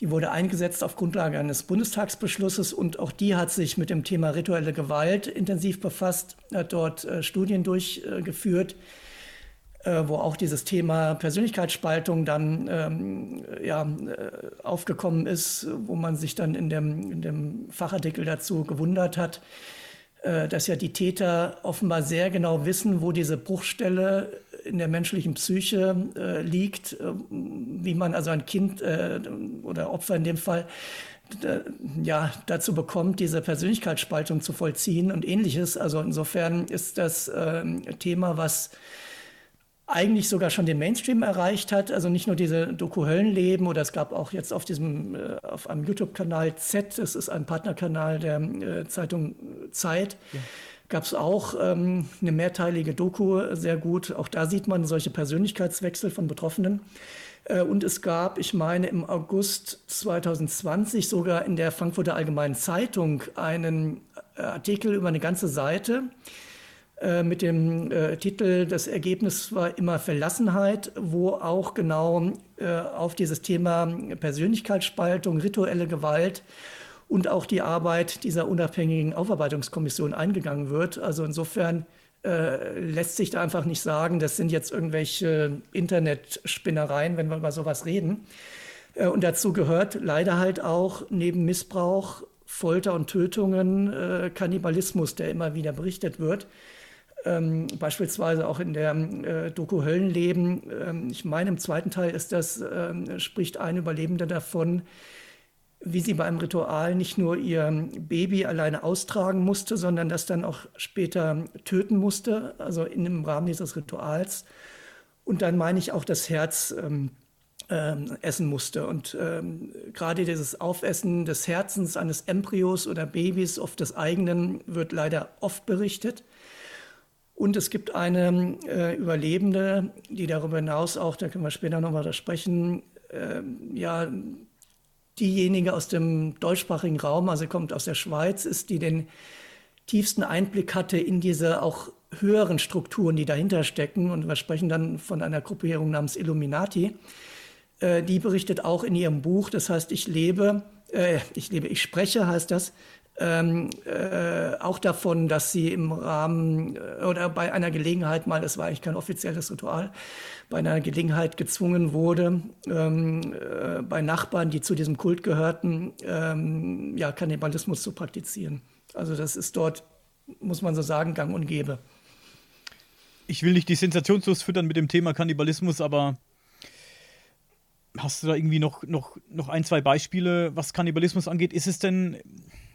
Die wurde eingesetzt auf Grundlage eines Bundestagsbeschlusses und auch die hat sich mit dem Thema rituelle Gewalt intensiv befasst, hat dort äh, Studien durchgeführt, äh, wo auch dieses Thema Persönlichkeitsspaltung dann ähm, ja, äh, aufgekommen ist, wo man sich dann in dem, in dem Fachartikel dazu gewundert hat, äh, dass ja die Täter offenbar sehr genau wissen, wo diese Bruchstelle in der menschlichen Psyche äh, liegt, äh, wie man also ein Kind äh, oder Opfer in dem Fall ja, dazu bekommt, diese Persönlichkeitsspaltung zu vollziehen und ähnliches. Also insofern ist das äh, Thema, was eigentlich sogar schon den Mainstream erreicht hat. Also nicht nur diese Doku Höllenleben oder es gab auch jetzt auf diesem, äh, auf einem YouTube-Kanal Z, das ist ein Partnerkanal der äh, Zeitung Zeit, ja gab es auch ähm, eine mehrteilige Doku, sehr gut. Auch da sieht man solche Persönlichkeitswechsel von Betroffenen. Äh, und es gab, ich meine, im August 2020 sogar in der Frankfurter Allgemeinen Zeitung einen Artikel über eine ganze Seite mit dem äh, Titel Das Ergebnis war immer Verlassenheit, wo auch genau äh, auf dieses Thema Persönlichkeitsspaltung, rituelle Gewalt und auch die Arbeit dieser unabhängigen Aufarbeitungskommission eingegangen wird. Also insofern äh, lässt sich da einfach nicht sagen, das sind jetzt irgendwelche Internetspinnereien, wenn wir über sowas reden. Äh, und dazu gehört leider halt auch neben Missbrauch, Folter und Tötungen äh, Kannibalismus, der immer wieder berichtet wird. Ähm, beispielsweise auch in der äh, Doku Höllenleben. Ähm, ich meine, im zweiten Teil ist das, ähm, spricht ein Überlebender davon, wie sie bei einem Ritual nicht nur ihr Baby alleine austragen musste, sondern das dann auch später töten musste, also in dem Rahmen dieses Rituals. Und dann meine ich auch das Herz ähm, ähm, essen musste. Und ähm, gerade dieses Aufessen des Herzens eines Embryos oder Babys, oft des eigenen, wird leider oft berichtet. Und es gibt eine äh, Überlebende, die darüber hinaus auch, da können wir später nochmal sprechen, äh, ja, diejenige aus dem deutschsprachigen Raum, also kommt aus der Schweiz, ist, die den tiefsten Einblick hatte in diese auch höheren Strukturen, die dahinter stecken. Und wir sprechen dann von einer Gruppierung namens Illuminati. Äh, die berichtet auch in ihrem Buch, das heißt, ich lebe, äh, ich lebe, ich spreche, heißt das, ähm, äh, auch davon, dass sie im Rahmen äh, oder bei einer Gelegenheit mal, das war eigentlich kein offizielles Ritual, bei einer Gelegenheit gezwungen wurde, ähm, äh, bei Nachbarn, die zu diesem Kult gehörten, ähm, ja, Kannibalismus zu praktizieren. Also das ist dort, muss man so sagen, gang und gäbe. Ich will nicht die Sensationslust füttern mit dem Thema Kannibalismus, aber hast du da irgendwie noch, noch, noch ein, zwei Beispiele, was Kannibalismus angeht? Ist es denn,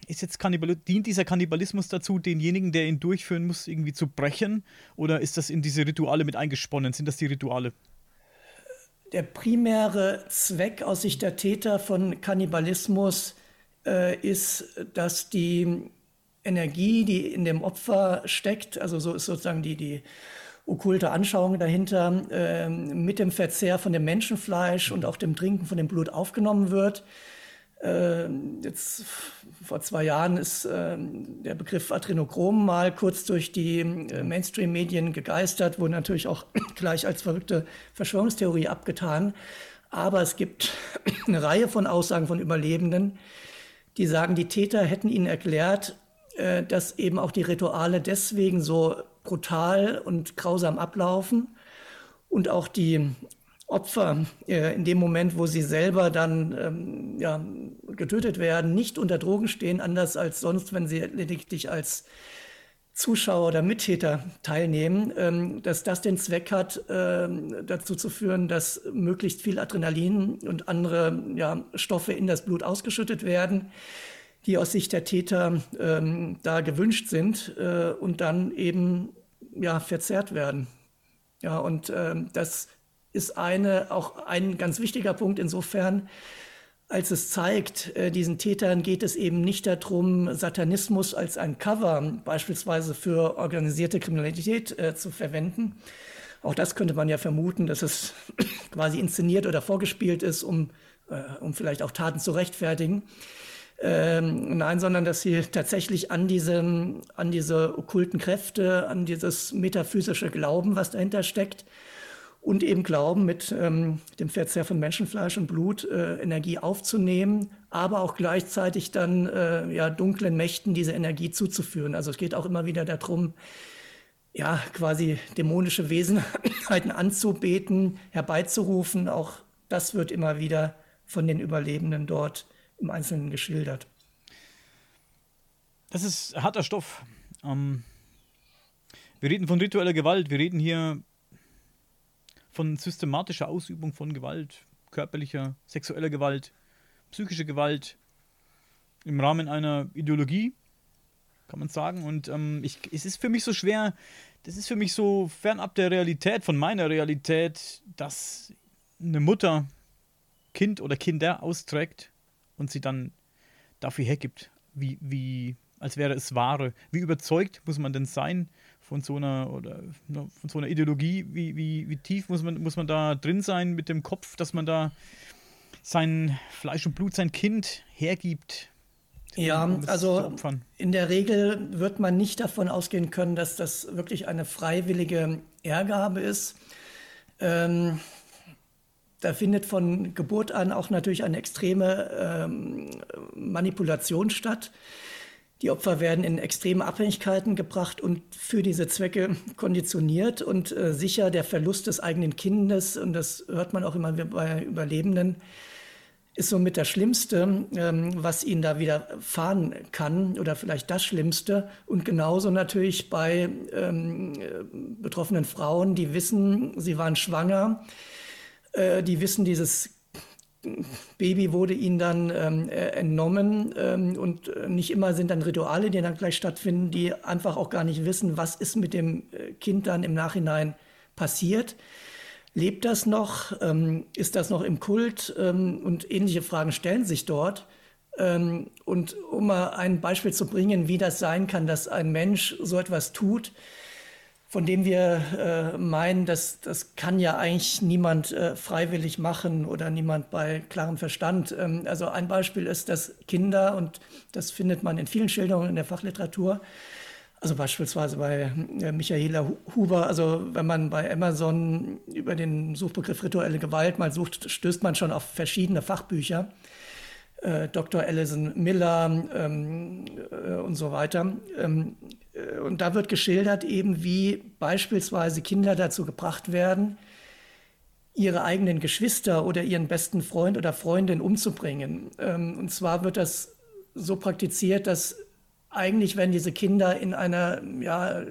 ist jetzt Kannibal dient dieser Kannibalismus dazu, denjenigen, der ihn durchführen muss, irgendwie zu brechen? Oder ist das in diese Rituale mit eingesponnen? Sind das die Rituale? Der primäre Zweck aus Sicht der Täter von Kannibalismus äh, ist, dass die Energie, die in dem Opfer steckt, also so ist sozusagen die, die okkulte Anschauung dahinter, äh, mit dem Verzehr von dem Menschenfleisch und auch dem Trinken von dem Blut aufgenommen wird. Äh, jetzt vor zwei Jahren ist äh, der Begriff Adrenochrom mal kurz durch die äh, Mainstream-Medien gegeistert, wurde natürlich auch [clears throat] gleich als verrückte Verschwörungstheorie abgetan. Aber es gibt [clears throat] eine Reihe von Aussagen von Überlebenden, die sagen, die Täter hätten ihnen erklärt, äh, dass eben auch die Rituale deswegen so brutal und grausam ablaufen und auch die Opfer äh, in dem Moment, wo sie selber dann ähm, ja, getötet werden, nicht unter Drogen stehen, anders als sonst, wenn sie lediglich als Zuschauer oder Mittäter teilnehmen, ähm, dass das den Zweck hat, ähm, dazu zu führen, dass möglichst viel Adrenalin und andere ja, Stoffe in das Blut ausgeschüttet werden, die aus Sicht der Täter ähm, da gewünscht sind äh, und dann eben ja, verzerrt werden. Ja, und ähm, das ist eine, auch ein ganz wichtiger Punkt insofern, als es zeigt, äh, diesen Tätern geht es eben nicht darum, Satanismus als ein Cover beispielsweise für organisierte Kriminalität äh, zu verwenden. Auch das könnte man ja vermuten, dass es [coughs] quasi inszeniert oder vorgespielt ist, um, äh, um vielleicht auch Taten zu rechtfertigen. Ähm, nein, sondern dass sie tatsächlich an diese, an diese okkulten Kräfte, an dieses metaphysische Glauben, was dahinter steckt, und eben glauben, mit ähm, dem Verzehr von Menschenfleisch und Blut äh, Energie aufzunehmen, aber auch gleichzeitig dann äh, ja, dunklen Mächten diese Energie zuzuführen. Also es geht auch immer wieder darum, ja, quasi dämonische Wesenheiten anzubeten, herbeizurufen. Auch das wird immer wieder von den Überlebenden dort im Einzelnen geschildert. Das ist harter Stoff. Ähm, wir reden von ritueller Gewalt, wir reden hier von systematischer Ausübung von Gewalt, körperlicher, sexueller Gewalt, psychischer Gewalt im Rahmen einer Ideologie, kann man sagen. Und ähm, ich, es ist für mich so schwer, das ist für mich so fernab der Realität, von meiner Realität, dass eine Mutter Kind oder Kinder austrägt und sie dann dafür hergibt, wie, wie, als wäre es Ware. Wie überzeugt muss man denn sein von so einer oder von so einer Ideologie? Wie, wie, wie tief muss man, muss man da drin sein mit dem Kopf, dass man da sein Fleisch und Blut, sein Kind hergibt? Ja, um also in der Regel wird man nicht davon ausgehen können, dass das wirklich eine freiwillige Ehrgabe ist. Ähm, da findet von Geburt an auch natürlich eine extreme ähm, Manipulation statt. Die Opfer werden in extreme Abhängigkeiten gebracht und für diese Zwecke konditioniert und äh, sicher der Verlust des eigenen Kindes, und das hört man auch immer bei Überlebenden, ist somit das Schlimmste, ähm, was ihnen da widerfahren kann oder vielleicht das Schlimmste. Und genauso natürlich bei ähm, betroffenen Frauen, die wissen, sie waren schwanger, äh, die wissen, dieses Baby wurde ihnen dann ähm, äh, entnommen ähm, und äh, nicht immer sind dann Rituale, die dann gleich stattfinden, die einfach auch gar nicht wissen, was ist mit dem äh, Kind dann im Nachhinein passiert. Lebt das noch? Ähm, ist das noch im Kult? Ähm, und ähnliche Fragen stellen sich dort. Ähm, und um mal ein Beispiel zu bringen, wie das sein kann, dass ein Mensch so etwas tut, von dem wir äh, meinen, dass das kann ja eigentlich niemand äh, freiwillig machen oder niemand bei klarem Verstand. Ähm, also ein Beispiel ist, dass Kinder, und das findet man in vielen Schilderungen in der Fachliteratur, also beispielsweise bei äh, Michaela Huber, also wenn man bei Amazon über den Suchbegriff rituelle Gewalt mal sucht, stößt man schon auf verschiedene Fachbücher. Äh, Dr. Alison Miller ähm, äh, und so weiter. Ähm, äh, und da wird geschildert eben, wie beispielsweise Kinder dazu gebracht werden, ihre eigenen Geschwister oder ihren besten Freund oder Freundin umzubringen. Ähm, und zwar wird das so praktiziert, dass eigentlich, wenn diese Kinder in einer ja,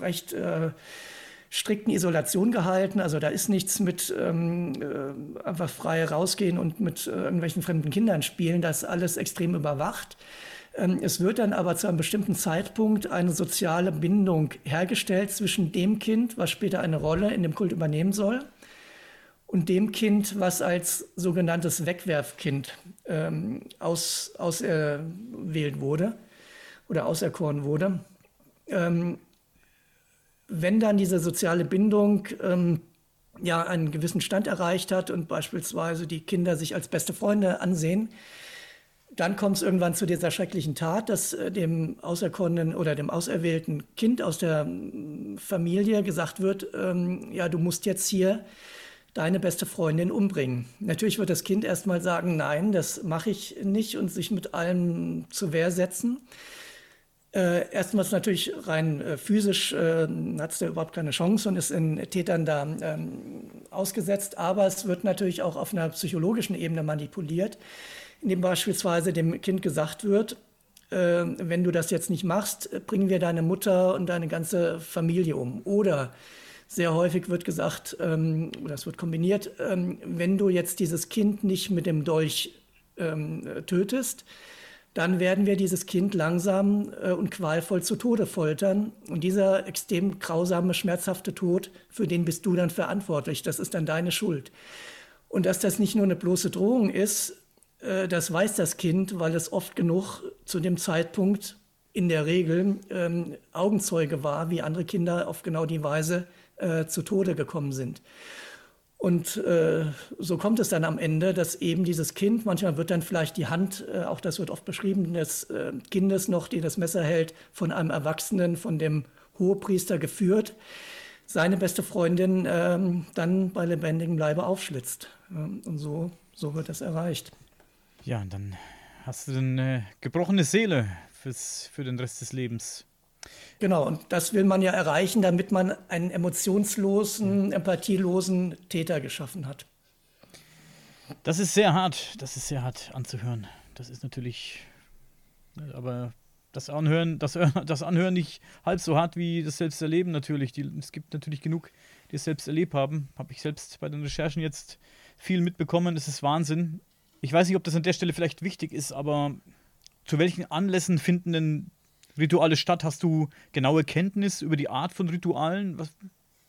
recht äh, strikten Isolation gehalten. Also da ist nichts mit ähm, äh, einfach frei rausgehen und mit äh, irgendwelchen fremden Kindern spielen. Das alles extrem überwacht. Ähm, es wird dann aber zu einem bestimmten Zeitpunkt eine soziale Bindung hergestellt zwischen dem Kind, was später eine Rolle in dem Kult übernehmen soll, und dem Kind, was als sogenanntes Wegwerfkind ähm, aus, auserwählt wurde oder auserkoren wurde. Ähm, wenn dann diese soziale Bindung ähm, ja einen gewissen Stand erreicht hat und beispielsweise die Kinder sich als beste Freunde ansehen, dann kommt es irgendwann zu dieser schrecklichen Tat, dass äh, dem auserkorenen oder dem auserwählten Kind aus der mm, Familie gesagt wird, ähm, ja, du musst jetzt hier deine beste Freundin umbringen. Natürlich wird das Kind erstmal sagen, nein, das mache ich nicht und sich mit allem zur Wehr setzen. Äh, erstmals natürlich rein äh, physisch äh, hat es überhaupt keine Chance und ist in Tätern da ähm, ausgesetzt, aber es wird natürlich auch auf einer psychologischen Ebene manipuliert, indem beispielsweise dem Kind gesagt wird, äh, wenn du das jetzt nicht machst, bringen wir deine Mutter und deine ganze Familie um. Oder sehr häufig wird gesagt, ähm, es wird kombiniert, ähm, wenn du jetzt dieses Kind nicht mit dem Dolch ähm, tötest, dann werden wir dieses Kind langsam äh, und qualvoll zu Tode foltern. Und dieser extrem grausame, schmerzhafte Tod, für den bist du dann verantwortlich. Das ist dann deine Schuld. Und dass das nicht nur eine bloße Drohung ist, äh, das weiß das Kind, weil es oft genug zu dem Zeitpunkt in der Regel ähm, Augenzeuge war, wie andere Kinder auf genau die Weise äh, zu Tode gekommen sind. Und äh, so kommt es dann am Ende, dass eben dieses Kind, manchmal wird dann vielleicht die Hand, äh, auch das wird oft beschrieben, des äh, Kindes noch, die das Messer hält, von einem Erwachsenen, von dem Hohepriester geführt, seine beste Freundin ähm, dann bei lebendigem Leibe aufschlitzt. und so, so wird das erreicht. Ja, und dann hast du eine gebrochene Seele fürs, für den Rest des Lebens. Genau, und das will man ja erreichen, damit man einen emotionslosen, empathielosen Täter geschaffen hat. Das ist sehr hart, das ist sehr hart anzuhören. Das ist natürlich, aber das Anhören, das, [laughs] das Anhören nicht halb so hart wie das Selbsterleben natürlich. Die, es gibt natürlich genug, die es selbst erlebt haben. Habe ich selbst bei den Recherchen jetzt viel mitbekommen. Das ist Wahnsinn. Ich weiß nicht, ob das an der Stelle vielleicht wichtig ist, aber zu welchen Anlässen finden denn Rituale statt? Hast du genaue Kenntnis über die Art von Ritualen? Was,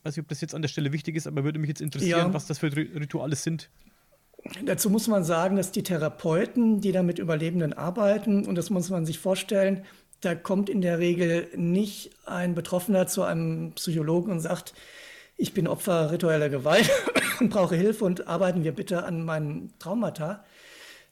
weiß nicht, ob das jetzt an der Stelle wichtig ist, aber würde mich jetzt interessieren, ja. was das für Rituale sind. Dazu muss man sagen, dass die Therapeuten, die da mit Überlebenden arbeiten, und das muss man sich vorstellen, da kommt in der Regel nicht ein Betroffener zu einem Psychologen und sagt, ich bin Opfer ritueller Gewalt und [laughs] brauche Hilfe und arbeiten wir bitte an meinen Traumata,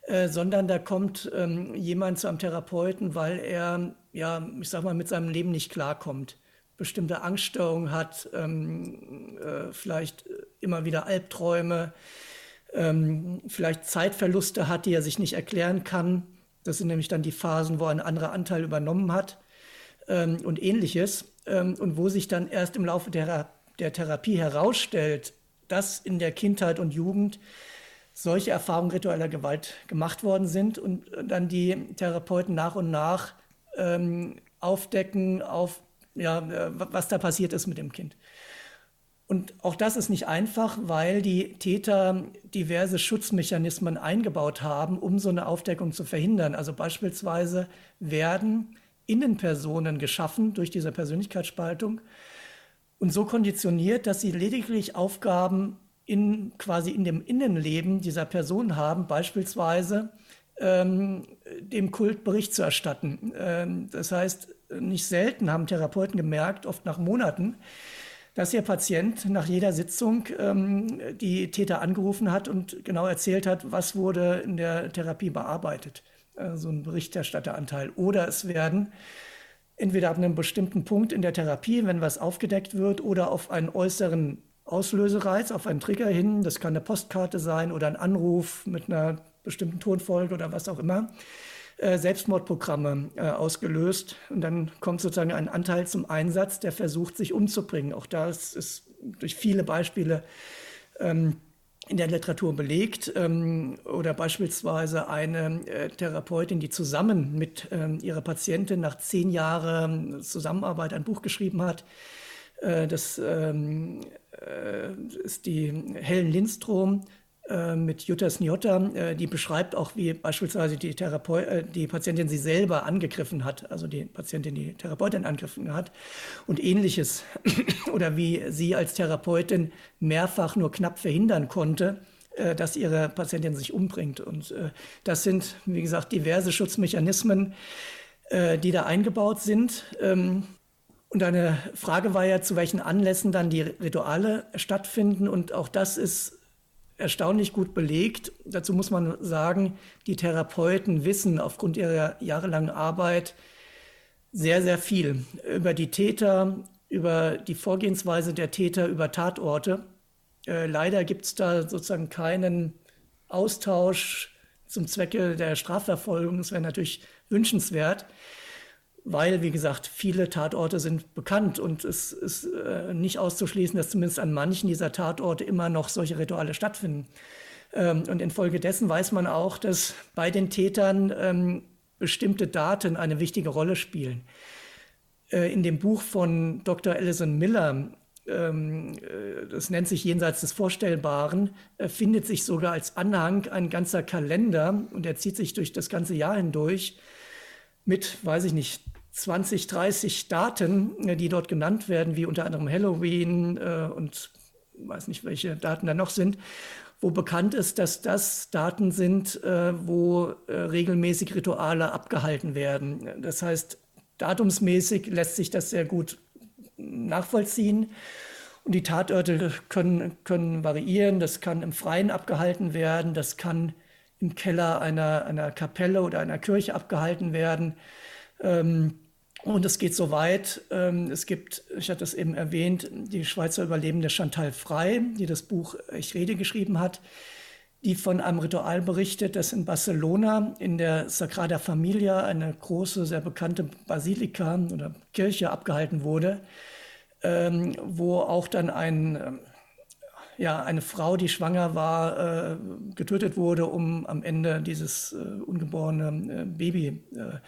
äh, sondern da kommt ähm, jemand zu einem Therapeuten, weil er, ja, ich sag mal, mit seinem Leben nicht klarkommt, bestimmte Angststörungen hat, ähm, äh, vielleicht immer wieder Albträume, ähm, vielleicht Zeitverluste hat, die er sich nicht erklären kann. Das sind nämlich dann die Phasen, wo ein anderer Anteil übernommen hat ähm, und ähnliches. Ähm, und wo sich dann erst im Laufe der, der Therapie herausstellt, dass in der Kindheit und Jugend solche Erfahrungen ritueller Gewalt gemacht worden sind und dann die Therapeuten nach und nach ähm, aufdecken, auf, ja, äh, was da passiert ist mit dem Kind. Und auch das ist nicht einfach, weil die Täter diverse Schutzmechanismen eingebaut haben, um so eine Aufdeckung zu verhindern. Also beispielsweise werden Innenpersonen geschaffen durch diese Persönlichkeitsspaltung und so konditioniert, dass sie lediglich Aufgaben in, quasi in dem Innenleben dieser Person haben, beispielsweise ähm, dem Kult Bericht zu erstatten. Ähm, das heißt, nicht selten haben Therapeuten gemerkt, oft nach Monaten, dass ihr Patient nach jeder Sitzung ähm, die Täter angerufen hat und genau erzählt hat, was wurde in der Therapie bearbeitet. Äh, so ein Berichterstatteranteil. Oder es werden entweder ab einem bestimmten Punkt in der Therapie, wenn was aufgedeckt wird, oder auf einen äußeren Auslösereiz, auf einen Trigger hin, das kann eine Postkarte sein oder ein Anruf mit einer bestimmten Tonfolge oder was auch immer, äh, Selbstmordprogramme äh, ausgelöst. Und dann kommt sozusagen ein Anteil zum Einsatz, der versucht, sich umzubringen. Auch da ist, ist durch viele Beispiele ähm, in der Literatur belegt. Ähm, oder beispielsweise eine äh, Therapeutin, die zusammen mit ähm, ihrer Patientin nach zehn Jahren Zusammenarbeit ein Buch geschrieben hat. Äh, das ähm, äh, ist die Helen Lindstrom äh, mit Jutta Sniotta, äh, die beschreibt auch, wie beispielsweise die, Therapeut, äh, die Patientin sie selber angegriffen hat, also die Patientin die Therapeutin angegriffen hat und ähnliches. [coughs] Oder wie sie als Therapeutin mehrfach nur knapp verhindern konnte, dass ihre Patientin sich umbringt. Und das sind, wie gesagt, diverse Schutzmechanismen, die da eingebaut sind. Und eine Frage war ja, zu welchen Anlässen dann die Rituale stattfinden. Und auch das ist erstaunlich gut belegt. Dazu muss man sagen, die Therapeuten wissen aufgrund ihrer jahrelangen Arbeit sehr, sehr viel über die Täter, über die Vorgehensweise der Täter, über Tatorte. Äh, leider gibt es da sozusagen keinen Austausch zum Zwecke der Strafverfolgung. Das wäre natürlich wünschenswert weil, wie gesagt, viele Tatorte sind bekannt und es ist äh, nicht auszuschließen, dass zumindest an manchen dieser Tatorte immer noch solche Rituale stattfinden. Ähm, und infolgedessen weiß man auch, dass bei den Tätern ähm, bestimmte Daten eine wichtige Rolle spielen. Äh, in dem Buch von Dr. Alison Miller, ähm, äh, das nennt sich Jenseits des Vorstellbaren, äh, findet sich sogar als Anhang ein ganzer Kalender und er zieht sich durch das ganze Jahr hindurch mit, weiß ich nicht, 20, 30 Daten, äh, die dort genannt werden, wie unter anderem Halloween äh, und weiß nicht, welche Daten da noch sind, wo bekannt ist, dass das Daten sind, äh, wo äh, regelmäßig Rituale abgehalten werden. Das heißt, datumsmäßig lässt sich das sehr gut nachvollziehen. Und die Tatorte können, können variieren. Das kann im Freien abgehalten werden, das kann im Keller einer, einer Kapelle oder einer Kirche abgehalten werden. Ähm, und es geht so weit, ähm, es gibt, ich hatte es eben erwähnt, die Schweizer Überlebende Chantal Frey, die das Buch Ich rede geschrieben hat, die von einem Ritual berichtet, das in Barcelona in der Sagrada Familia, eine große, sehr bekannte Basilika oder Kirche abgehalten wurde, ähm, wo auch dann ein ja, eine Frau, die schwanger war, äh, getötet wurde, um am Ende dieses äh, ungeborene äh, Baby äh,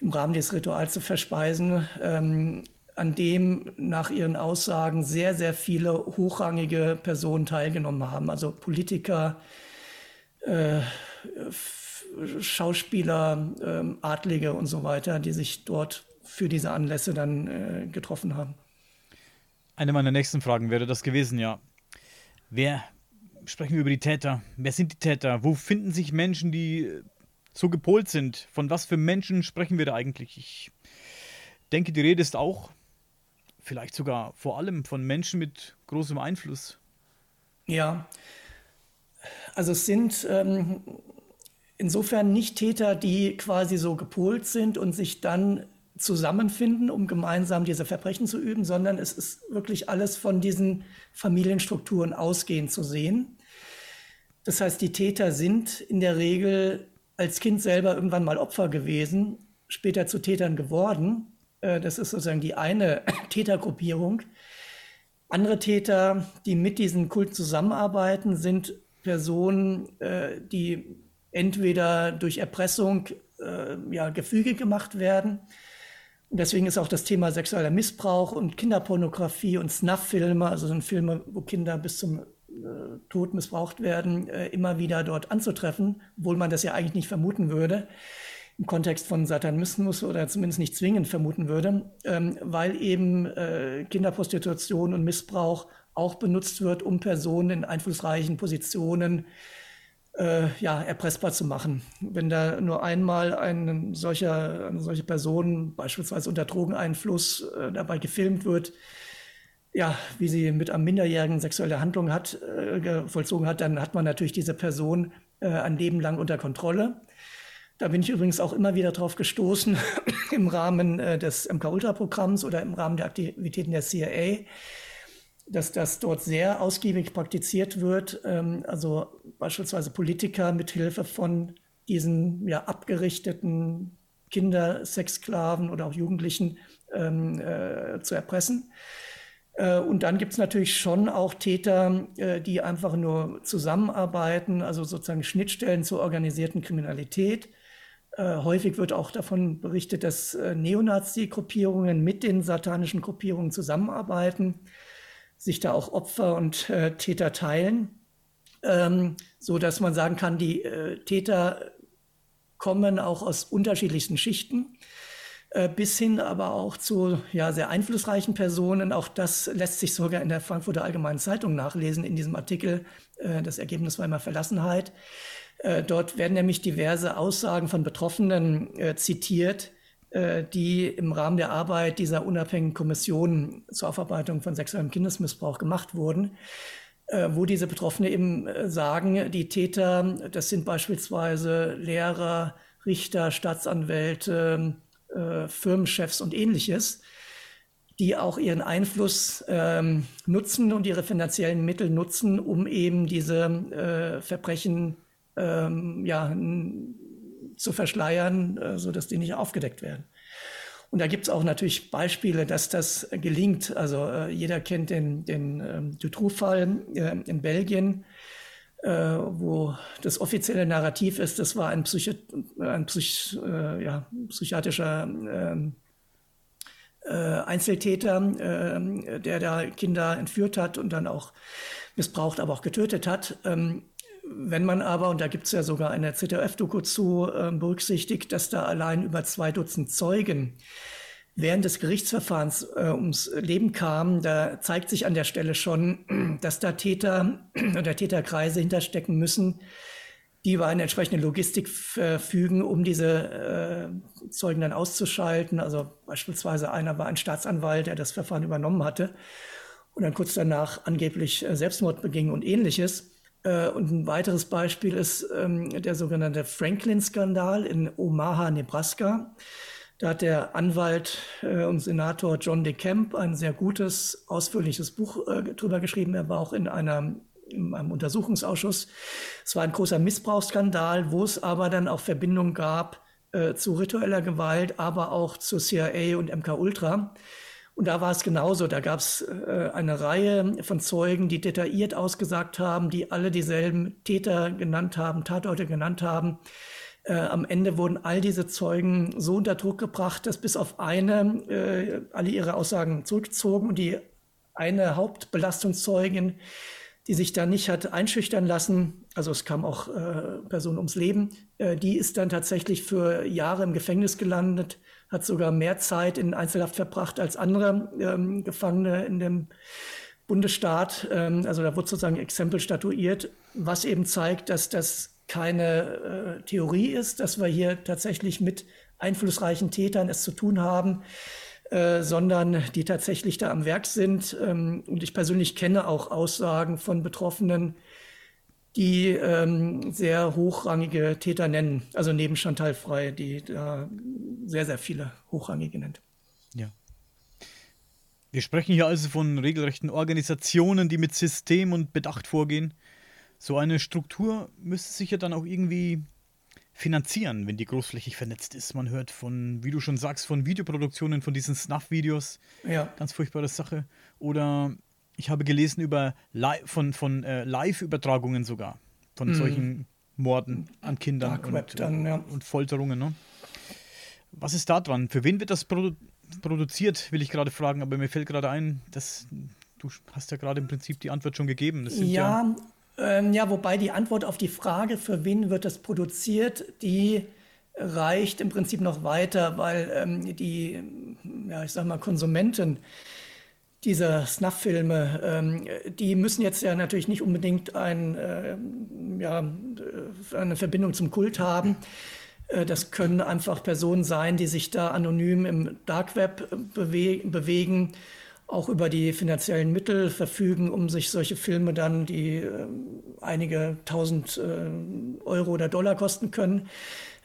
im Rahmen des Rituals zu verspeisen, ähm, an dem nach ihren Aussagen sehr, sehr viele hochrangige Personen teilgenommen haben, also Politiker, äh, Schauspieler, ähm, Adlige und so weiter, die sich dort für diese Anlässe dann äh, getroffen haben. Eine meiner nächsten Fragen wäre das gewesen, ja. Wer sprechen wir über die Täter? Wer sind die Täter? Wo finden sich Menschen, die so gepolt sind? Von was für Menschen sprechen wir da eigentlich? Ich denke, die Rede ist auch vielleicht sogar vor allem von Menschen mit großem Einfluss. Ja, also es sind ähm, insofern nicht Täter, die quasi so gepolt sind und sich dann zusammenfinden, um gemeinsam diese Verbrechen zu üben, sondern es ist wirklich alles von diesen Familienstrukturen ausgehend zu sehen. Das heißt, die Täter sind in der Regel als Kind selber irgendwann mal Opfer gewesen, später zu Tätern geworden. Äh, das ist sozusagen die eine [clears throat] Tätergruppierung. Andere Täter, die mit diesen Kulten zusammenarbeiten, sind Personen, äh, die entweder durch Erpressung äh, ja, gefügig gemacht werden und deswegen ist auch das Thema sexueller Missbrauch und Kinderpornografie und Snuff-Filme, also sind Filme, wo Kinder bis zum äh, Tod missbraucht werden, äh, immer wieder dort anzutreffen, obwohl man das ja eigentlich nicht vermuten würde, im Kontext von Satanismus oder zumindest nicht zwingend vermuten würde, ähm, weil eben äh, Kinderprostitution und Missbrauch auch benutzt wird, um Personen in einflussreichen Positionen äh, ja, erpressbar zu machen. Wenn da nur einmal ein solcher, eine solche Person, beispielsweise unter Drogeneinfluss, äh, dabei gefilmt wird, ja, wie sie mit einem Minderjährigen sexuelle Handlungen hat, äh, vollzogen hat, dann hat man natürlich diese Person äh, ein Leben lang unter Kontrolle. Da bin ich übrigens auch immer wieder drauf gestoßen [coughs] im Rahmen äh, des MK-Ultra-Programms oder im Rahmen der Aktivitäten der CIA, dass das dort sehr ausgiebig praktiziert wird. Ähm, also beispielsweise Politiker mit Hilfe von diesen ja, abgerichteten Kindersexsklaven oder auch Jugendlichen ähm, äh, zu erpressen. Äh, und dann gibt es natürlich schon auch Täter, äh, die einfach nur zusammenarbeiten, also sozusagen Schnittstellen zur organisierten Kriminalität. Äh, häufig wird auch davon berichtet, dass Neonazi-Gruppierungen mit den satanischen Gruppierungen zusammenarbeiten, sich da auch Opfer und Täter teilen, ähm, so dass man sagen kann, die Täter kommen auch aus unterschiedlichsten Schichten. Äh, bis hin aber auch zu ja, sehr einflussreichen Personen. Auch das lässt sich sogar in der Frankfurter Allgemeinen Zeitung nachlesen, in diesem Artikel. Äh, das Ergebnis war immer Verlassenheit. Äh, dort werden nämlich diverse Aussagen von Betroffenen zitiert, die im Rahmen der Arbeit dieser unabhängigen Kommission zur Aufarbeitung von sexuellem Kindesmissbrauch gemacht wurden wo diese Betroffene eben sagen, die Täter, das sind beispielsweise Lehrer, Richter, Staatsanwälte, äh, Firmenchefs und ähnliches, die auch ihren Einfluss ähm, nutzen und ihre finanziellen Mittel nutzen, um eben diese äh, Verbrechen ähm, ja, zu verschleiern, äh, sodass die nicht aufgedeckt werden. Und da gibt es auch natürlich Beispiele, dass das gelingt. Also äh, jeder kennt den, den ähm, Dutroux-Fall äh, in Belgien, wo das offizielle Narrativ ist, das war ein, Psychi ein Psych äh, ja, psychiatrischer ähm, äh, Einzeltäter, äh, der da Kinder entführt hat und dann auch missbraucht, aber auch getötet hat. Ähm, wenn man aber, und da gibt es ja sogar eine ZDF-Doku zu, ähm, berücksichtigt, dass da allein über zwei Dutzend Zeugen während des Gerichtsverfahrens äh, ums Leben kam, da zeigt sich an der Stelle schon, [clears throat] dass da Täter [clears throat] oder Täterkreise hinterstecken müssen, die über eine entsprechende Logistik verfügen, um diese äh, Zeugen dann auszuschalten. Also beispielsweise einer war ein Staatsanwalt, der das Verfahren übernommen hatte und dann kurz danach angeblich äh, Selbstmord beging und ähnliches. Äh, und ein weiteres Beispiel ist ähm, der sogenannte Franklin-Skandal in Omaha, Nebraska. Da hat der Anwalt äh, und Senator John DeCamp ein sehr gutes, ausführliches Buch äh, drüber geschrieben. Er war auch in einer in einem Untersuchungsausschuss. Es war ein großer Missbrauchsskandal, wo es aber dann auch Verbindungen gab äh, zu ritueller Gewalt, aber auch zu CIA und MK Ultra. Und da war es genauso. Da gab es äh, eine Reihe von Zeugen, die detailliert ausgesagt haben, die alle dieselben Täter genannt haben, Tatorte genannt haben. Äh, am Ende wurden all diese Zeugen so unter Druck gebracht, dass bis auf eine äh, alle ihre Aussagen zurückzogen und die eine Hauptbelastungszeugin, die sich da nicht hat einschüchtern lassen, also es kam auch äh, Personen ums Leben, äh, die ist dann tatsächlich für Jahre im Gefängnis gelandet, hat sogar mehr Zeit in Einzelhaft verbracht als andere ähm, Gefangene in dem Bundesstaat. Ähm, also da wurde sozusagen Exempel statuiert, was eben zeigt, dass das keine äh, Theorie ist, dass wir hier tatsächlich mit einflussreichen Tätern es zu tun haben, äh, sondern die tatsächlich da am Werk sind. Ähm, und ich persönlich kenne auch Aussagen von Betroffenen, die ähm, sehr hochrangige Täter nennen, also neben Chantal Frey, die da sehr, sehr viele hochrangige nennt. Ja. Wir sprechen hier also von regelrechten Organisationen, die mit System und Bedacht vorgehen. So eine Struktur müsste sich ja dann auch irgendwie finanzieren, wenn die großflächig vernetzt ist. Man hört von, wie du schon sagst, von Videoproduktionen, von diesen Snuff-Videos. Ja. Ganz furchtbare Sache. Oder ich habe gelesen über Li von, von äh, Live-Übertragungen sogar. Von mhm. solchen Morden an Kindern und, dann, ja. und, Folterungen. Ne? Was ist da dran? Für wen wird das produ produziert, will ich gerade fragen, aber mir fällt gerade ein, dass du hast ja gerade im Prinzip die Antwort schon gegeben. ja, ja ähm, ja, wobei die Antwort auf die Frage, für wen wird das produziert, die reicht im Prinzip noch weiter, weil ähm, die, ja, ich sag mal, Konsumenten, dieser Snuff-Filme, ähm, die müssen jetzt ja natürlich nicht unbedingt ein, äh, ja, eine Verbindung zum Kult haben. Äh, das können einfach Personen sein, die sich da anonym im Dark Web bewe bewegen, auch über die finanziellen Mittel verfügen, um sich solche Filme dann, die äh, einige tausend äh, Euro oder Dollar kosten können,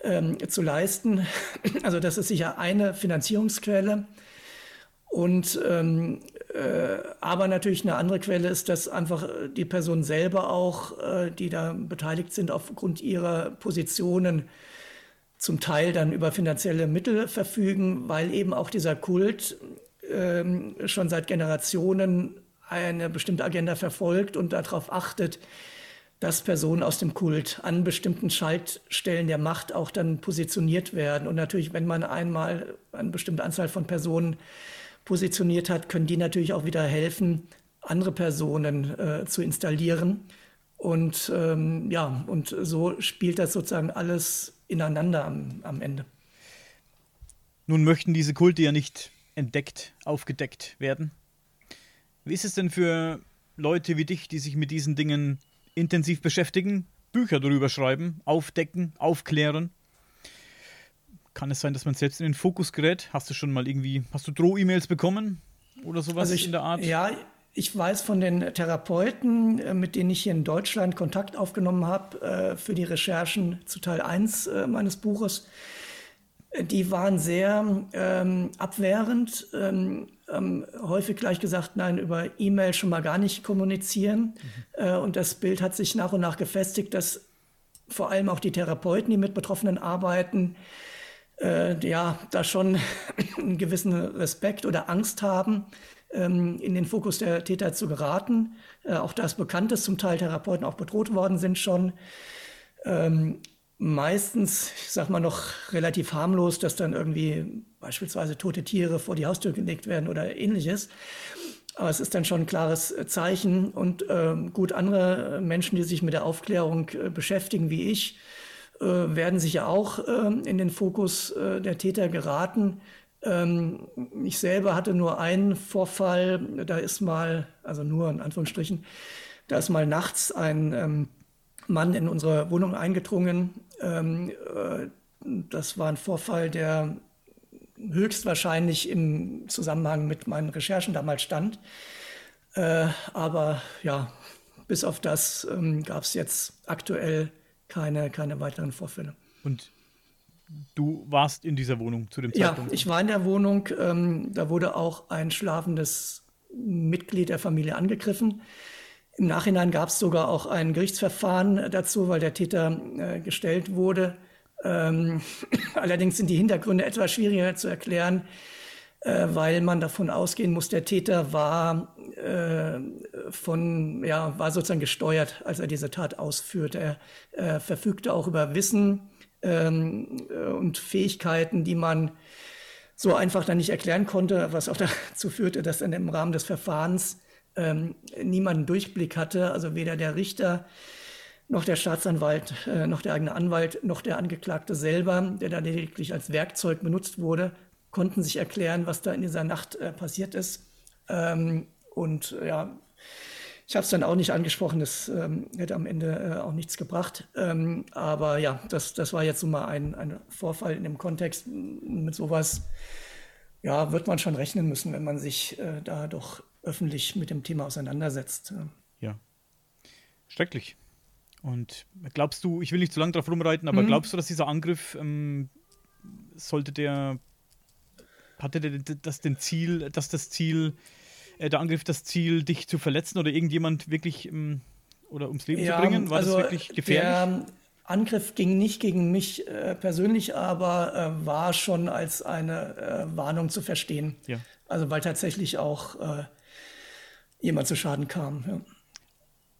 ähm, zu leisten. [clears throat] Also das ist sicher eine Finanzierungsquelle. Und ähm, äh, aber natürlich eine andere Quelle ist, dass einfach die Personen selber auch, äh, die da beteiligt sind, aufgrund ihrer Positionen zum Teil dann über finanzielle Mittel verfügen, weil eben auch dieser Kult ähm, schon seit Generationen eine bestimmte Agenda verfolgt und darauf achtet, dass Personen aus dem Kult an bestimmten Schaltstellen der Macht auch dann positioniert werden. Und natürlich, wenn man einmal eine bestimmte Anzahl von Personen positioniert hat, können die natürlich auch wieder helfen, andere Personen äh, zu installieren. Und ähm, ja, und so spielt das sozusagen alles ineinander am, am Ende. Nun möchten diese Kulte ja nicht entdeckt, aufgedeckt werden. Wie ist es denn für Leute wie dich, die sich mit diesen Dingen intensiv beschäftigen, Bücher darüber schreiben, aufdecken, aufklären? Kann es sein, dass man selbst in den Fokus gerät? Hast du schon mal irgendwie, hast du Droh-E-Mails bekommen oder sowas also ich, in der Art? Ja, ich weiß von den Therapeuten, äh, mit denen ich hier in Deutschland Kontakt aufgenommen habe äh, für die Recherchen zu Teil 1 äh, meines Buches, die waren sehr ähm, abwehrend, ähm, ähm, häufig gleich gesagt, nein, über E-Mail schon mal gar nicht kommunizieren. Mhm. Äh, und das Bild hat sich nach und nach gefestigt, dass vor allem auch die Therapeuten, die mit Betroffenen arbeiten, äh, ja, da schon [clears throat] einen gewissen Respekt oder Angst haben, ähm, in den Fokus der Täter zu geraten. Äh, auch da ist bekannt, dass zum Teil Therapeuten auch bedroht worden sind schon. Ähm, meistens, ich sag mal noch relativ harmlos, dass dann irgendwie beispielsweise tote Tiere vor die Haustür gelegt werden oder ähnliches. Aber es ist dann schon ein klares Zeichen. Und ähm, gut, andere Menschen, die sich mit der Aufklärung äh, beschäftigen, wie ich, äh, werden sicher auch äh, in den Fokus äh, der Täter geraten. Ähm, ich selber hatte nur einen Vorfall, da ist mal, also nur in Anführungsstrichen, da ist mal nachts ein ähm, Mann in unsere Wohnung eingedrungen. Ähm, äh, das war ein Vorfall, der höchstwahrscheinlich im Zusammenhang mit meinen Recherchen damals stand. Äh, aber ja, bis auf das ähm, gab es jetzt aktuell keine, keine weiteren Vorfälle. Und du warst in dieser Wohnung zu dem Zeitpunkt? Ja, ich war in der Wohnung. Ähm, da wurde auch ein schlafendes Mitglied der Familie angegriffen. Im Nachhinein gab es sogar auch ein Gerichtsverfahren dazu, weil der Täter äh, gestellt wurde. Ähm, [clears throat] allerdings sind die Hintergründe etwas schwieriger zu erklären, äh, weil man davon ausgehen muss, der Täter war äh, von, ja, war sozusagen gesteuert, als er diese Tat ausführte. Er verfügte auch über Wissen ähm, äh, und Fähigkeiten, die man so einfach dann nicht erklären konnte, was auch [laughs] dazu führte, dass dann im Rahmen des Verfahrens ähm, niemand einen Durchblick hatte, also weder der Richter noch der Staatsanwalt, äh, noch der eigene Anwalt, noch der Angeklagte selber, der da lediglich als Werkzeug benutzt wurde, konnten sich erklären, was da in dieser Nacht äh, passiert ist. Ähm, und ja, ich habe es dann auch nicht angesprochen, das ähm, hätte am Ende äh, auch nichts gebracht. Ähm, aber ja, das, das war jetzt so mal ein, ein Vorfall in dem Kontext. Mit sowas ja, wird man schon rechnen müssen, wenn man sich äh, da doch öffentlich mit dem Thema auseinandersetzt. Ja. Schrecklich. Und glaubst du, ich will nicht zu lange drauf rumreiten, aber mhm. glaubst du, dass dieser Angriff ähm, sollte der hatte der das den Ziel, dass das Ziel, äh, der Angriff das Ziel, dich zu verletzen oder irgendjemand wirklich ähm, oder ums Leben ja, zu bringen? War also das wirklich gefährlich? Der Angriff ging nicht gegen mich äh, persönlich, aber äh, war schon als eine äh, Warnung zu verstehen. Ja. Also weil tatsächlich auch äh, jemand zu Schaden kam. Ja.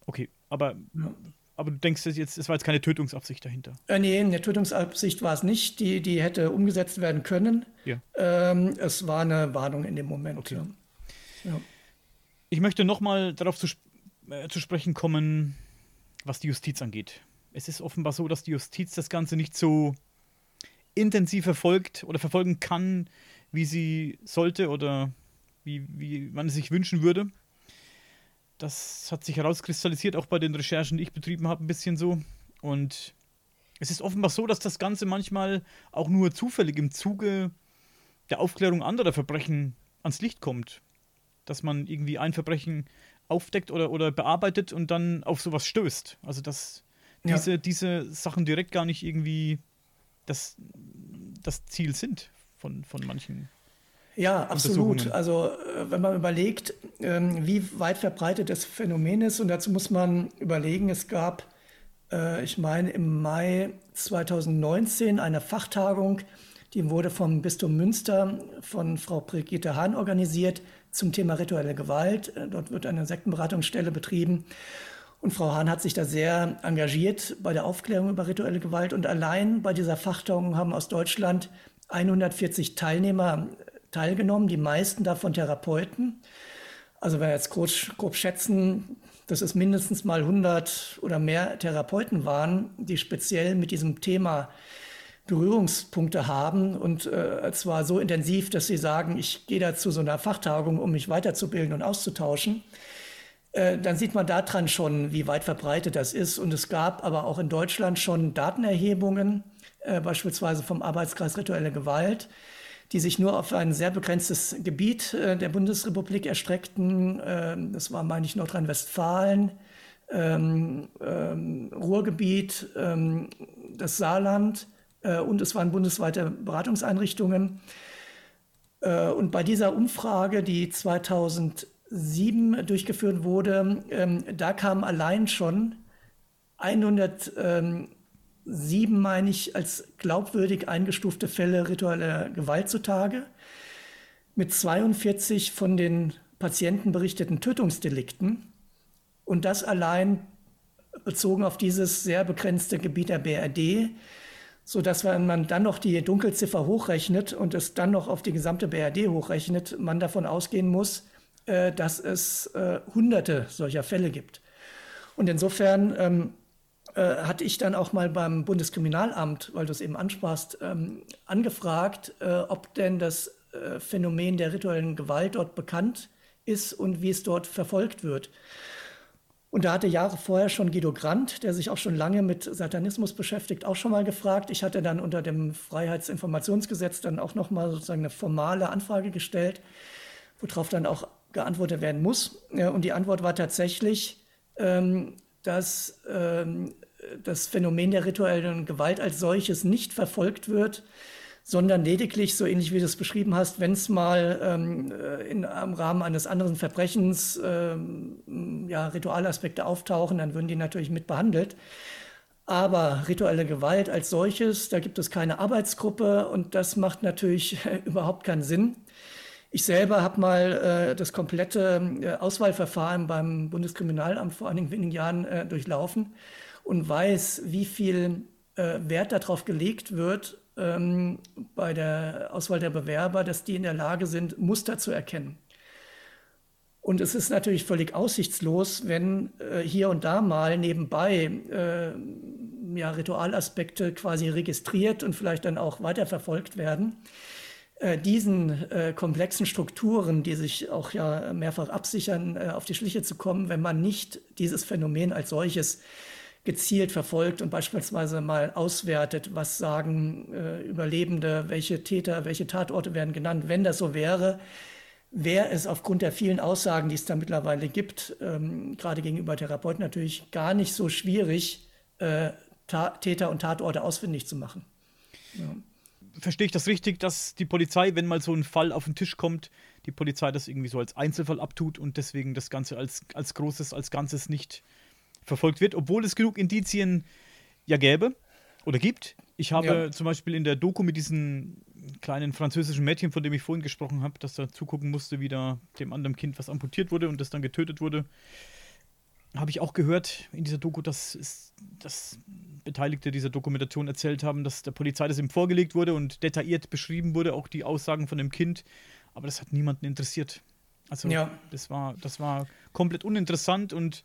Okay, aber, ja. aber du denkst jetzt, es war jetzt keine Tötungsabsicht dahinter? Äh, nee, eine Tötungsabsicht war es nicht. Die, die hätte umgesetzt werden können. Ja. Ähm, es war eine Warnung in dem Moment. Okay. Ja. Ich möchte nochmal darauf zu, äh, zu sprechen kommen, was die Justiz angeht. Es ist offenbar so, dass die Justiz das Ganze nicht so intensiv verfolgt oder verfolgen kann, wie sie sollte oder wie, wie man es sich wünschen würde. Das hat sich herauskristallisiert, auch bei den Recherchen, die ich betrieben habe, ein bisschen so. Und es ist offenbar so, dass das Ganze manchmal auch nur zufällig im Zuge der Aufklärung anderer Verbrechen ans Licht kommt. Dass man irgendwie ein Verbrechen aufdeckt oder, oder bearbeitet und dann auf sowas stößt. Also dass diese, ja. diese Sachen direkt gar nicht irgendwie das, das Ziel sind von, von manchen. Ja, absolut. Also äh, wenn man überlegt, ähm, wie weit verbreitet das Phänomen ist, und dazu muss man überlegen, es gab, äh, ich meine, im Mai 2019 eine Fachtagung, die wurde vom Bistum Münster von Frau Brigitte Hahn organisiert zum Thema rituelle Gewalt. Äh, dort wird eine Sektenberatungsstelle betrieben. Und Frau Hahn hat sich da sehr engagiert bei der Aufklärung über rituelle Gewalt. Und allein bei dieser Fachtagung haben aus Deutschland 140 Teilnehmer teilgenommen, die meisten davon Therapeuten. Also wenn wir jetzt grob, grob schätzen, dass es mindestens mal 100 oder mehr Therapeuten waren, die speziell mit diesem Thema Berührungspunkte haben und äh, zwar so intensiv, dass sie sagen, ich gehe da zu so einer Fachtagung, um mich weiterzubilden und auszutauschen. Äh, dann sieht man daran schon, wie weit verbreitet das ist. Und es gab aber auch in Deutschland schon Datenerhebungen, äh, beispielsweise vom Arbeitskreis Rituelle Gewalt, die sich nur auf ein sehr begrenztes Gebiet äh, der Bundesrepublik erstreckten. Ähm, das war, meine ich, Nordrhein-Westfalen, ähm, ähm, Ruhrgebiet, ähm, das Saarland äh, und es waren bundesweite Beratungseinrichtungen. Äh, und bei dieser Umfrage, die 2000 2007 durchgeführt wurde, ähm, da kamen allein schon 107, meine ich, als glaubwürdig eingestufte Fälle ritueller Gewalt zutage, mit 42 von den Patienten berichteten Tötungsdelikten. Und das allein bezogen auf dieses sehr begrenzte Gebiet der BRD, sodass wenn man dann noch die Dunkelziffer hochrechnet und es dann noch auf die gesamte BRD hochrechnet, man davon ausgehen muss, äh, dass es äh, hunderte solcher Fälle gibt. Und insofern ähm, äh, hatte ich dann auch mal beim Bundeskriminalamt, weil du es eben ansprachst, ähm, angefragt, äh, ob denn das äh, Phänomen der rituellen Gewalt dort bekannt ist und wie es dort verfolgt wird. Und da hatte Jahre vorher schon Guido Brandt, der sich auch schon lange mit Satanismus beschäftigt, auch schon mal gefragt. Ich hatte dann unter dem Freiheitsinformationsgesetz dann auch noch mal sozusagen eine formale Anfrage gestellt, worauf dann auch geantwortet werden muss. Und die Antwort war tatsächlich, ähm, dass ähm, das Phänomen der rituellen Gewalt als solches nicht verfolgt wird, sondern lediglich, so ähnlich wie du es beschrieben hast, wenn es mal ähm, äh, in, im Rahmen eines anderen Verbrechens ähm, ja, Ritualaspekte auftauchen, dann würden die natürlich mit behandelt. Aber rituelle Gewalt als solches, da gibt es keine Arbeitsgruppe und das macht natürlich [laughs] überhaupt keinen Sinn. Ich selber habe mal äh, das komplette äh, Auswahlverfahren beim Bundeskriminalamt vor einigen wenigen Jahren äh, durchlaufen und weiß, wie viel äh, Wert darauf gelegt wird ähm, bei der Auswahl der Bewerber, dass die in der Lage sind, Muster zu erkennen. Und es ist natürlich völlig aussichtslos, wenn äh, hier und da mal nebenbei äh, ja, Ritualaspekte quasi registriert und vielleicht dann auch weiterverfolgt werden. Äh, diesen äh, komplexen Strukturen, die sich auch ja mehrfach absichern, äh, auf die Schliche zu kommen, wenn man nicht dieses Phänomen als solches gezielt verfolgt und beispielsweise mal auswertet, was sagen äh, Überlebende, welche Täter, welche Tatorte werden genannt. Wenn das so wäre, wäre es aufgrund der vielen Aussagen, die es da mittlerweile gibt, ähm, gerade gegenüber Therapeuten natürlich gar nicht so schwierig, äh, Täter und Tatorte ausfindig zu machen. Ja verstehe ich das richtig, dass die Polizei, wenn mal so ein Fall auf den Tisch kommt, die Polizei das irgendwie so als Einzelfall abtut und deswegen das Ganze als, als Großes, als Ganzes nicht verfolgt wird, obwohl es genug Indizien ja gäbe oder gibt. Ich habe ja. zum Beispiel in der Doku mit diesem kleinen französischen Mädchen, von dem ich vorhin gesprochen habe, dass er zugucken musste, wie da dem anderen Kind was amputiert wurde und das dann getötet wurde, habe ich auch gehört in dieser Doku, dass, dass Beteiligte dieser Dokumentation erzählt haben, dass der Polizei das ihm vorgelegt wurde und detailliert beschrieben wurde, auch die Aussagen von dem Kind. Aber das hat niemanden interessiert. Also ja. das, war, das war komplett uninteressant und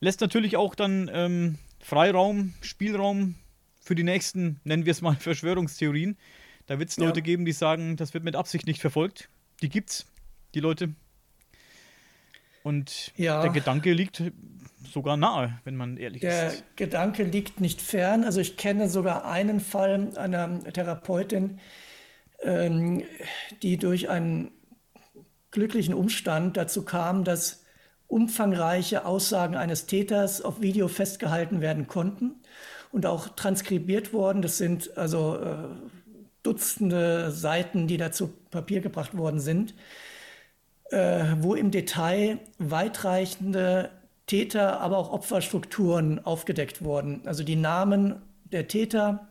lässt natürlich auch dann ähm, Freiraum, Spielraum für die nächsten, nennen wir es mal, [laughs] Verschwörungstheorien. Da wird es Leute ja. geben, die sagen, das wird mit Absicht nicht verfolgt. Die gibt's. die Leute. Und ja. der Gedanke liegt sogar nahe, wenn man ehrlich der ist. Der Gedanke liegt nicht fern. Also ich kenne sogar einen Fall einer Therapeutin, ähm, die durch einen glücklichen Umstand dazu kam, dass umfangreiche Aussagen eines Täters auf Video festgehalten werden konnten und auch transkribiert worden. Das sind also äh, Dutzende Seiten, die da zu Papier gebracht worden sind, äh, wo im Detail weitreichende Täter, aber auch Opferstrukturen aufgedeckt wurden. Also die Namen der Täter,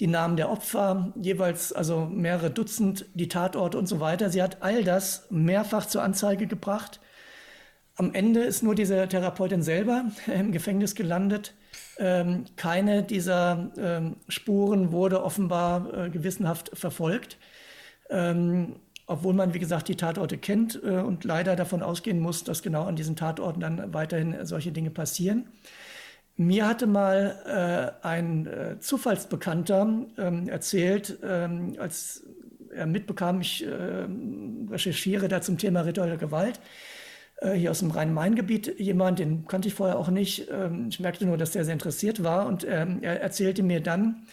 die Namen der Opfer, jeweils also mehrere Dutzend, die Tatorte und so weiter. Sie hat all das mehrfach zur Anzeige gebracht. Am Ende ist nur diese Therapeutin selber im Gefängnis gelandet. Ähm, keine dieser ähm, Spuren wurde offenbar äh, gewissenhaft verfolgt, ähm, obwohl man, wie gesagt, die Tatorte kennt äh, und leider davon ausgehen muss, dass genau an diesen Tatorten dann weiterhin solche Dinge passieren. Mir hatte mal äh, ein äh, Zufallsbekannter ähm, erzählt, ähm, als er mitbekam, ich äh, recherchiere da zum Thema rituelle Gewalt, äh, hier aus dem Rhein-Main-Gebiet jemand, den kannte ich vorher auch nicht. Ähm, ich merkte nur, dass der sehr interessiert war und ähm, er erzählte mir dann,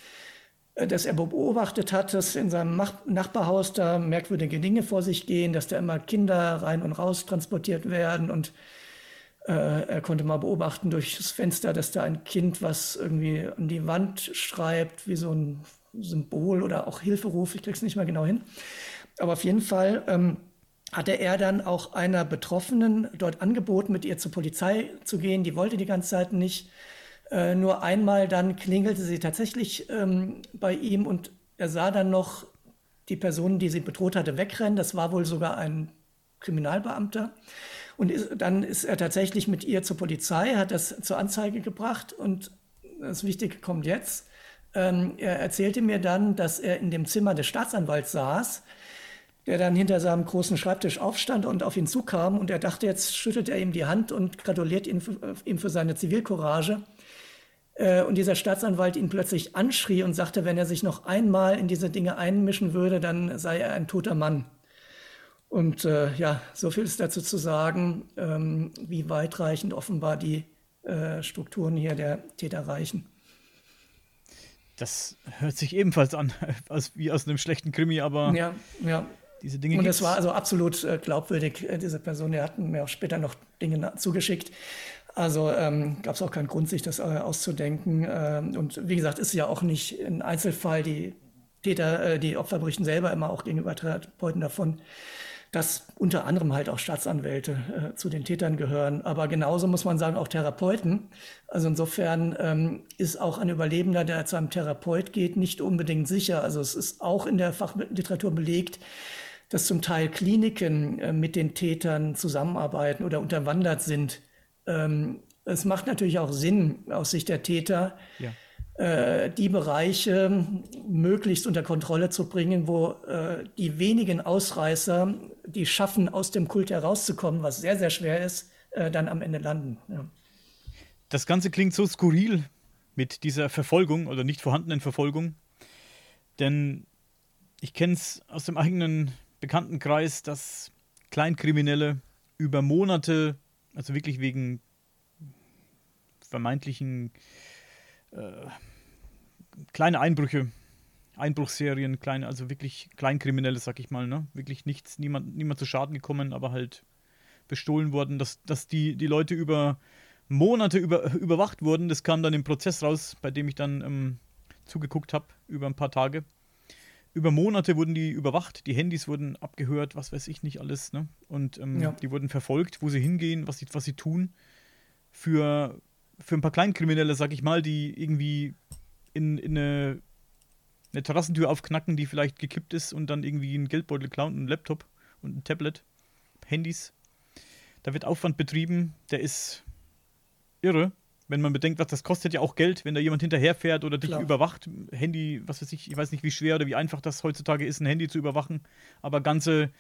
äh, dass er beobachtet hat, dass in seinem Nachbarhaus da merkwürdige Dinge vor sich gehen, dass da immer Kinder rein und raus transportiert werden und äh, er konnte mal beobachten durch das Fenster, dass da ein Kind was irgendwie an die Wand schreibt, wie so ein Symbol oder auch Hilferuf, ich krieg's nicht mehr genau hin. Aber auf jeden Fall ähm, hatte er dann auch einer Betroffenen dort angeboten, mit ihr zur Polizei zu gehen. Die wollte die ganze Zeit nicht. Äh, nur einmal dann klingelte sie tatsächlich ähm, bei ihm und er sah dann noch die Person, die sie bedroht hatte, wegrennen. Das war wohl sogar ein Kriminalbeamter. Und ist, dann ist er tatsächlich mit ihr zur Polizei, hat das zur Anzeige gebracht. Und das Wichtige kommt jetzt. Ähm, er erzählte mir dann, dass er in dem Zimmer des Staatsanwalts saß der dann hinter seinem großen Schreibtisch aufstand und auf ihn zukam. Und er dachte, jetzt schüttelt er ihm die Hand und gratuliert ihn, ihm für seine Zivilcourage. Äh, und dieser Staatsanwalt ihn plötzlich anschrie und sagte, wenn er sich noch einmal in diese Dinge einmischen würde, dann sei er ein toter Mann. Und äh, ja, so viel ist dazu zu sagen, ähm, wie weitreichend offenbar die äh, Strukturen hier der Täter reichen. Das hört sich ebenfalls an, [laughs] als, wie aus einem schlechten Krimi, aber ja, ja diese Dinge. Und es war also absolut äh, glaubwürdig, äh, diese Person, die hatten mir auch später noch Dinge zugeschickt. Also ähm, gab es auch keinen Grund, sich das äh, auszudenken. Ähm, und wie gesagt, ist ja auch nicht ein Einzelfall. Die Täter, äh, die Opfer berichten selber immer auch gegenüber Therapeuten davon, dass unter anderem halt auch Staatsanwälte zu den Tätern gehören. Aber genauso muss man sagen, auch Therapeuten. Also insofern ähm, ist auch ein Überlebender, der zu einem Therapeut geht, nicht unbedingt sicher. Also es ist auch in der Fachliteratur belegt, dass zum Teil Kliniken äh, mit den Tätern zusammenarbeiten oder unterwandert sind. Ähm, es macht natürlich auch Sinn aus Sicht der Täter, ja. äh, die Bereiche möglichst unter Kontrolle zu bringen, wo äh, die wenigen Ausreißer, die schaffen, aus dem Kult herauszukommen, was sehr, sehr schwer ist, dann am Ende landen. Ja. Das Ganze klingt so skurril mit dieser Verfolgung oder nicht vorhandenen Verfolgung, denn ich kenne es aus dem eigenen Bekanntenkreis, dass Kleinkriminelle über Monate, also wirklich wegen vermeintlichen äh, kleine Einbrüche, Einbruchserien, kleine, also wirklich Kleinkriminelle, sag ich mal, ne? Wirklich nichts, niemand, niemand zu Schaden gekommen, aber halt bestohlen worden, dass, dass die, die Leute über Monate über, überwacht wurden. Das kam dann im Prozess raus, bei dem ich dann ähm, zugeguckt habe, über ein paar Tage über Monate wurden die überwacht, die Handys wurden abgehört, was weiß ich nicht alles, ne? Und ähm, ja. die wurden verfolgt, wo sie hingehen, was sie, was sie tun. Für, für ein paar Kleinkriminelle, sag ich mal, die irgendwie in, in eine, eine Terrassentür aufknacken, die vielleicht gekippt ist und dann irgendwie einen Geldbeutel klauen, einen Laptop und ein Tablet, Handys. Da wird Aufwand betrieben, der ist irre. Wenn man bedenkt, was das kostet ja auch Geld, wenn da jemand hinterherfährt oder dich Klar. überwacht, Handy, was weiß ich, ich weiß nicht, wie schwer oder wie einfach das heutzutage ist, ein Handy zu überwachen, aber ganze,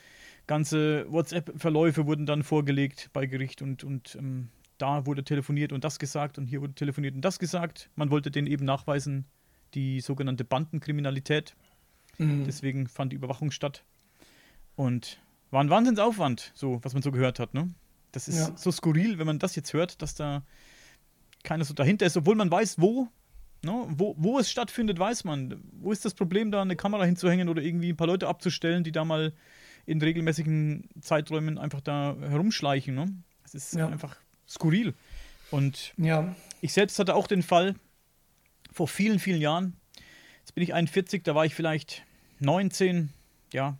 ganze WhatsApp-Verläufe wurden dann vorgelegt bei Gericht und, und ähm, da wurde telefoniert und das gesagt und hier wurde telefoniert und das gesagt. Man wollte denen eben nachweisen, die sogenannte Bandenkriminalität. Mhm. Deswegen fand die Überwachung statt. Und war ein Wahnsinnsaufwand, so, was man so gehört hat, ne? Das ist Ja. so skurril, wenn man das jetzt hört, dass da keiner so dahinter ist, obwohl man weiß, wo, ne? wo, wo es stattfindet, weiß man. Wo ist das Problem, da eine Kamera hinzuhängen oder irgendwie ein paar Leute abzustellen, die da mal in regelmäßigen Zeiträumen einfach da herumschleichen, ne? Das ist Ja. einfach skurril. Und Ja, ich selbst hatte auch den Fall vor vielen, vielen Jahren. Jetzt bin ich 41, da war ich vielleicht 19, ja,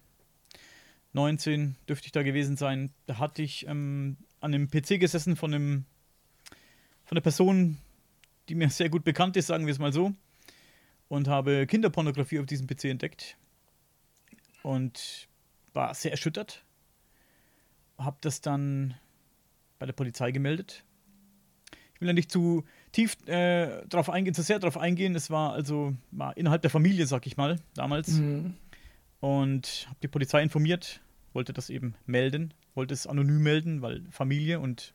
19 dürfte ich da gewesen sein. Da hatte ich ähm, an einem PC gesessen von einem von einer Person, die mir sehr gut bekannt ist, sagen wir es mal so, und habe Kinderpornografie auf diesem PC entdeckt und war sehr erschüttert. Habe das dann bei der Polizei gemeldet. Ich will ja nicht zu tief äh, drauf eingehen, zu sehr drauf eingehen. Es war also war innerhalb der Familie, sag ich mal, damals. mhm. Und habe die Polizei informiert, wollte das eben melden, wollte es anonym melden, weil Familie und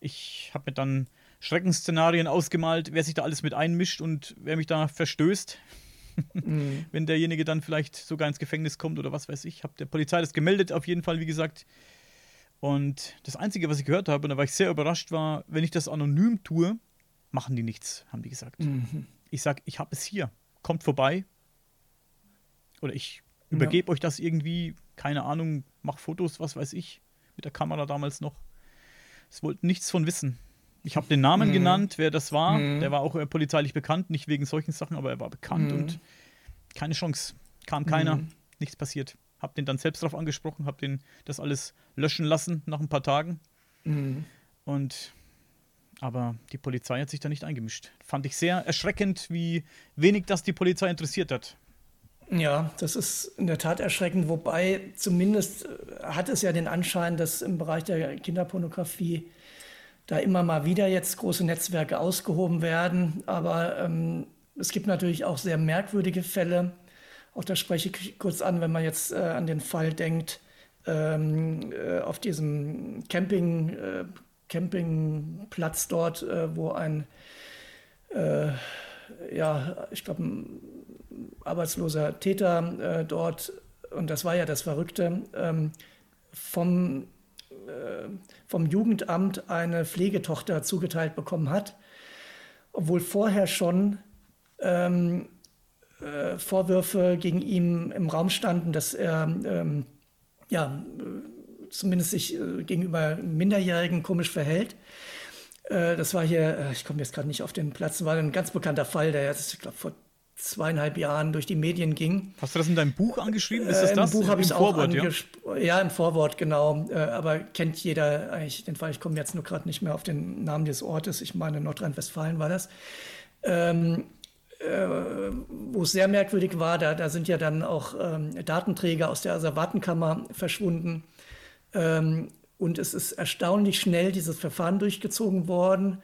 ich habe mir dann Schreckensszenarien ausgemalt, wer sich da alles mit einmischt und wer mich da verstößt, [laughs] Mhm. wenn derjenige dann vielleicht sogar ins Gefängnis kommt oder was weiß ich. Habe der Polizei das gemeldet, auf jeden Fall, wie gesagt. Und das Einzige, was ich gehört habe, und da war ich sehr überrascht, war, wenn ich das anonym tue, machen die nichts, haben die gesagt. Mhm. Ich sag, ich habe es hier, kommt vorbei. Oder ich übergebe euch das irgendwie, keine Ahnung, mach Fotos, was weiß ich, mit der Kamera damals noch. Es wollten nichts von wissen. Ich habe den Namen Mhm. genannt, wer das war. Mhm. Der war auch äh, polizeilich bekannt, nicht wegen solchen Sachen, aber er war bekannt Mhm. und keine Chance. Kam keiner, Mhm. nichts passiert. Hab den dann selbst drauf angesprochen, hab den das alles löschen lassen nach ein paar Tagen. Mhm. Und aber die Polizei hat sich da nicht eingemischt. Fand ich sehr erschreckend, wie wenig das die Polizei interessiert hat. Ja, das ist in der Tat erschreckend, wobei zumindest äh, hat es ja den Anschein, dass im Bereich der Kinderpornografie da immer mal wieder jetzt große Netzwerke ausgehoben werden. Aber ähm, es gibt natürlich auch sehr merkwürdige Fälle. Auch das spreche ich kurz an, wenn man jetzt äh, an den Fall denkt, ähm, äh, auf diesem Camping, äh, Campingplatz dort, äh, wo ein, äh, ja, ich glaube, ein arbeitsloser Täter äh, dort, und das war ja das Verrückte, ähm, vom, vom Jugendamt eine Pflegetochter zugeteilt bekommen hat, obwohl vorher schon ähm, äh, Vorwürfe gegen ihn im Raum standen, dass er ähm, ja, äh, zumindest sich äh, gegenüber Minderjährigen komisch verhält. Äh, das war hier, äh, ich komme jetzt gerade nicht auf den Platz, war ein ganz bekannter Fall, der jetzt, ich glaube, vor zweieinhalb Jahren durch die Medien ging. Hast du das in deinem Buch angeschrieben? Ist das Äh, Im das? Buch habe ich es auch Vorwort, ja? angesprochen. Ja? im Vorwort, genau. Äh, aber kennt jeder eigentlich den Fall. Ich komme jetzt nur gerade nicht mehr auf den Namen des Ortes. Ich meine, Nordrhein-Westfalen war das. Ähm, äh, wo es sehr merkwürdig war, da, da sind ja dann auch ähm, Datenträger aus der Asservatenkammer verschwunden. Ähm, und es ist erstaunlich schnell dieses Verfahren durchgezogen worden.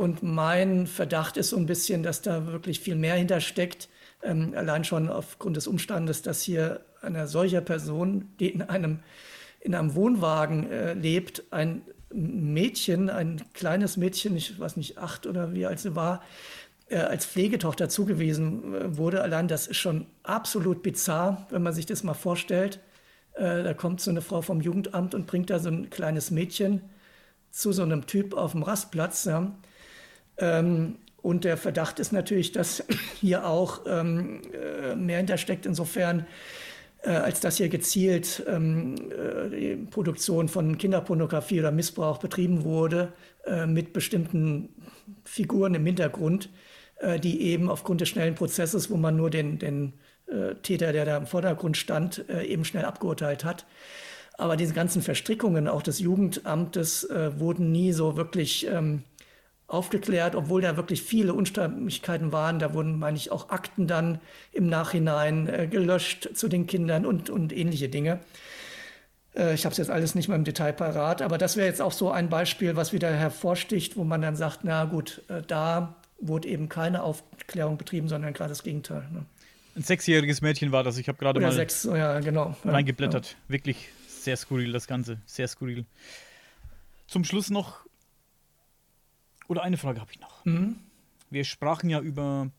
Und mein Verdacht ist so ein bisschen, dass da wirklich viel mehr hintersteckt. Ähm, allein schon aufgrund des Umstandes, dass hier eine solche Person, die in einem, in einem Wohnwagen äh, lebt, ein Mädchen, ein kleines Mädchen, ich weiß nicht, acht oder wie alt sie war, äh, als Pflegetochter zugewiesen äh, wurde. Allein das ist schon absolut bizarr, wenn man sich das mal vorstellt. Äh, da kommt so eine Frau vom Jugendamt und bringt da so ein kleines Mädchen zu so einem Typ auf dem Rastplatz. Ja. Ähm, und der Verdacht ist natürlich, dass [laughs] hier auch ähm, äh, mehr hintersteckt, insofern, äh, als dass hier gezielt ähm, äh, die Produktion von Kinderpornografie oder Missbrauch betrieben wurde, äh, mit bestimmten Figuren im Hintergrund, äh, die eben aufgrund des schnellen Prozesses, wo man nur den, den äh, Täter, der da im Vordergrund stand, eben schnell abgeurteilt hat. Aber diese ganzen Verstrickungen auch des Jugendamtes wurden nie so wirklich ähm, aufgeklärt, obwohl da wirklich viele Unstimmigkeiten waren. Da wurden, meine ich, auch Akten dann im Nachhinein äh, gelöscht zu den Kindern und, und ähnliche Dinge. Äh, ich habe es jetzt alles nicht mehr im Detail parat, aber das wäre jetzt auch so ein Beispiel, was wieder hervorsticht, wo man dann sagt, na gut, äh, da wurde eben keine Aufklärung betrieben, sondern gerade das Gegenteil. Ne? Ein sechsjähriges Mädchen war das. Ich habe gerade mal sechs, ja, genau. Ja, reingeblättert. Wirklich sehr skurril, das Ganze. Sehr skurril. Zum Schluss noch. Oder eine Frage habe ich noch. Mhm. Wir sprachen ja über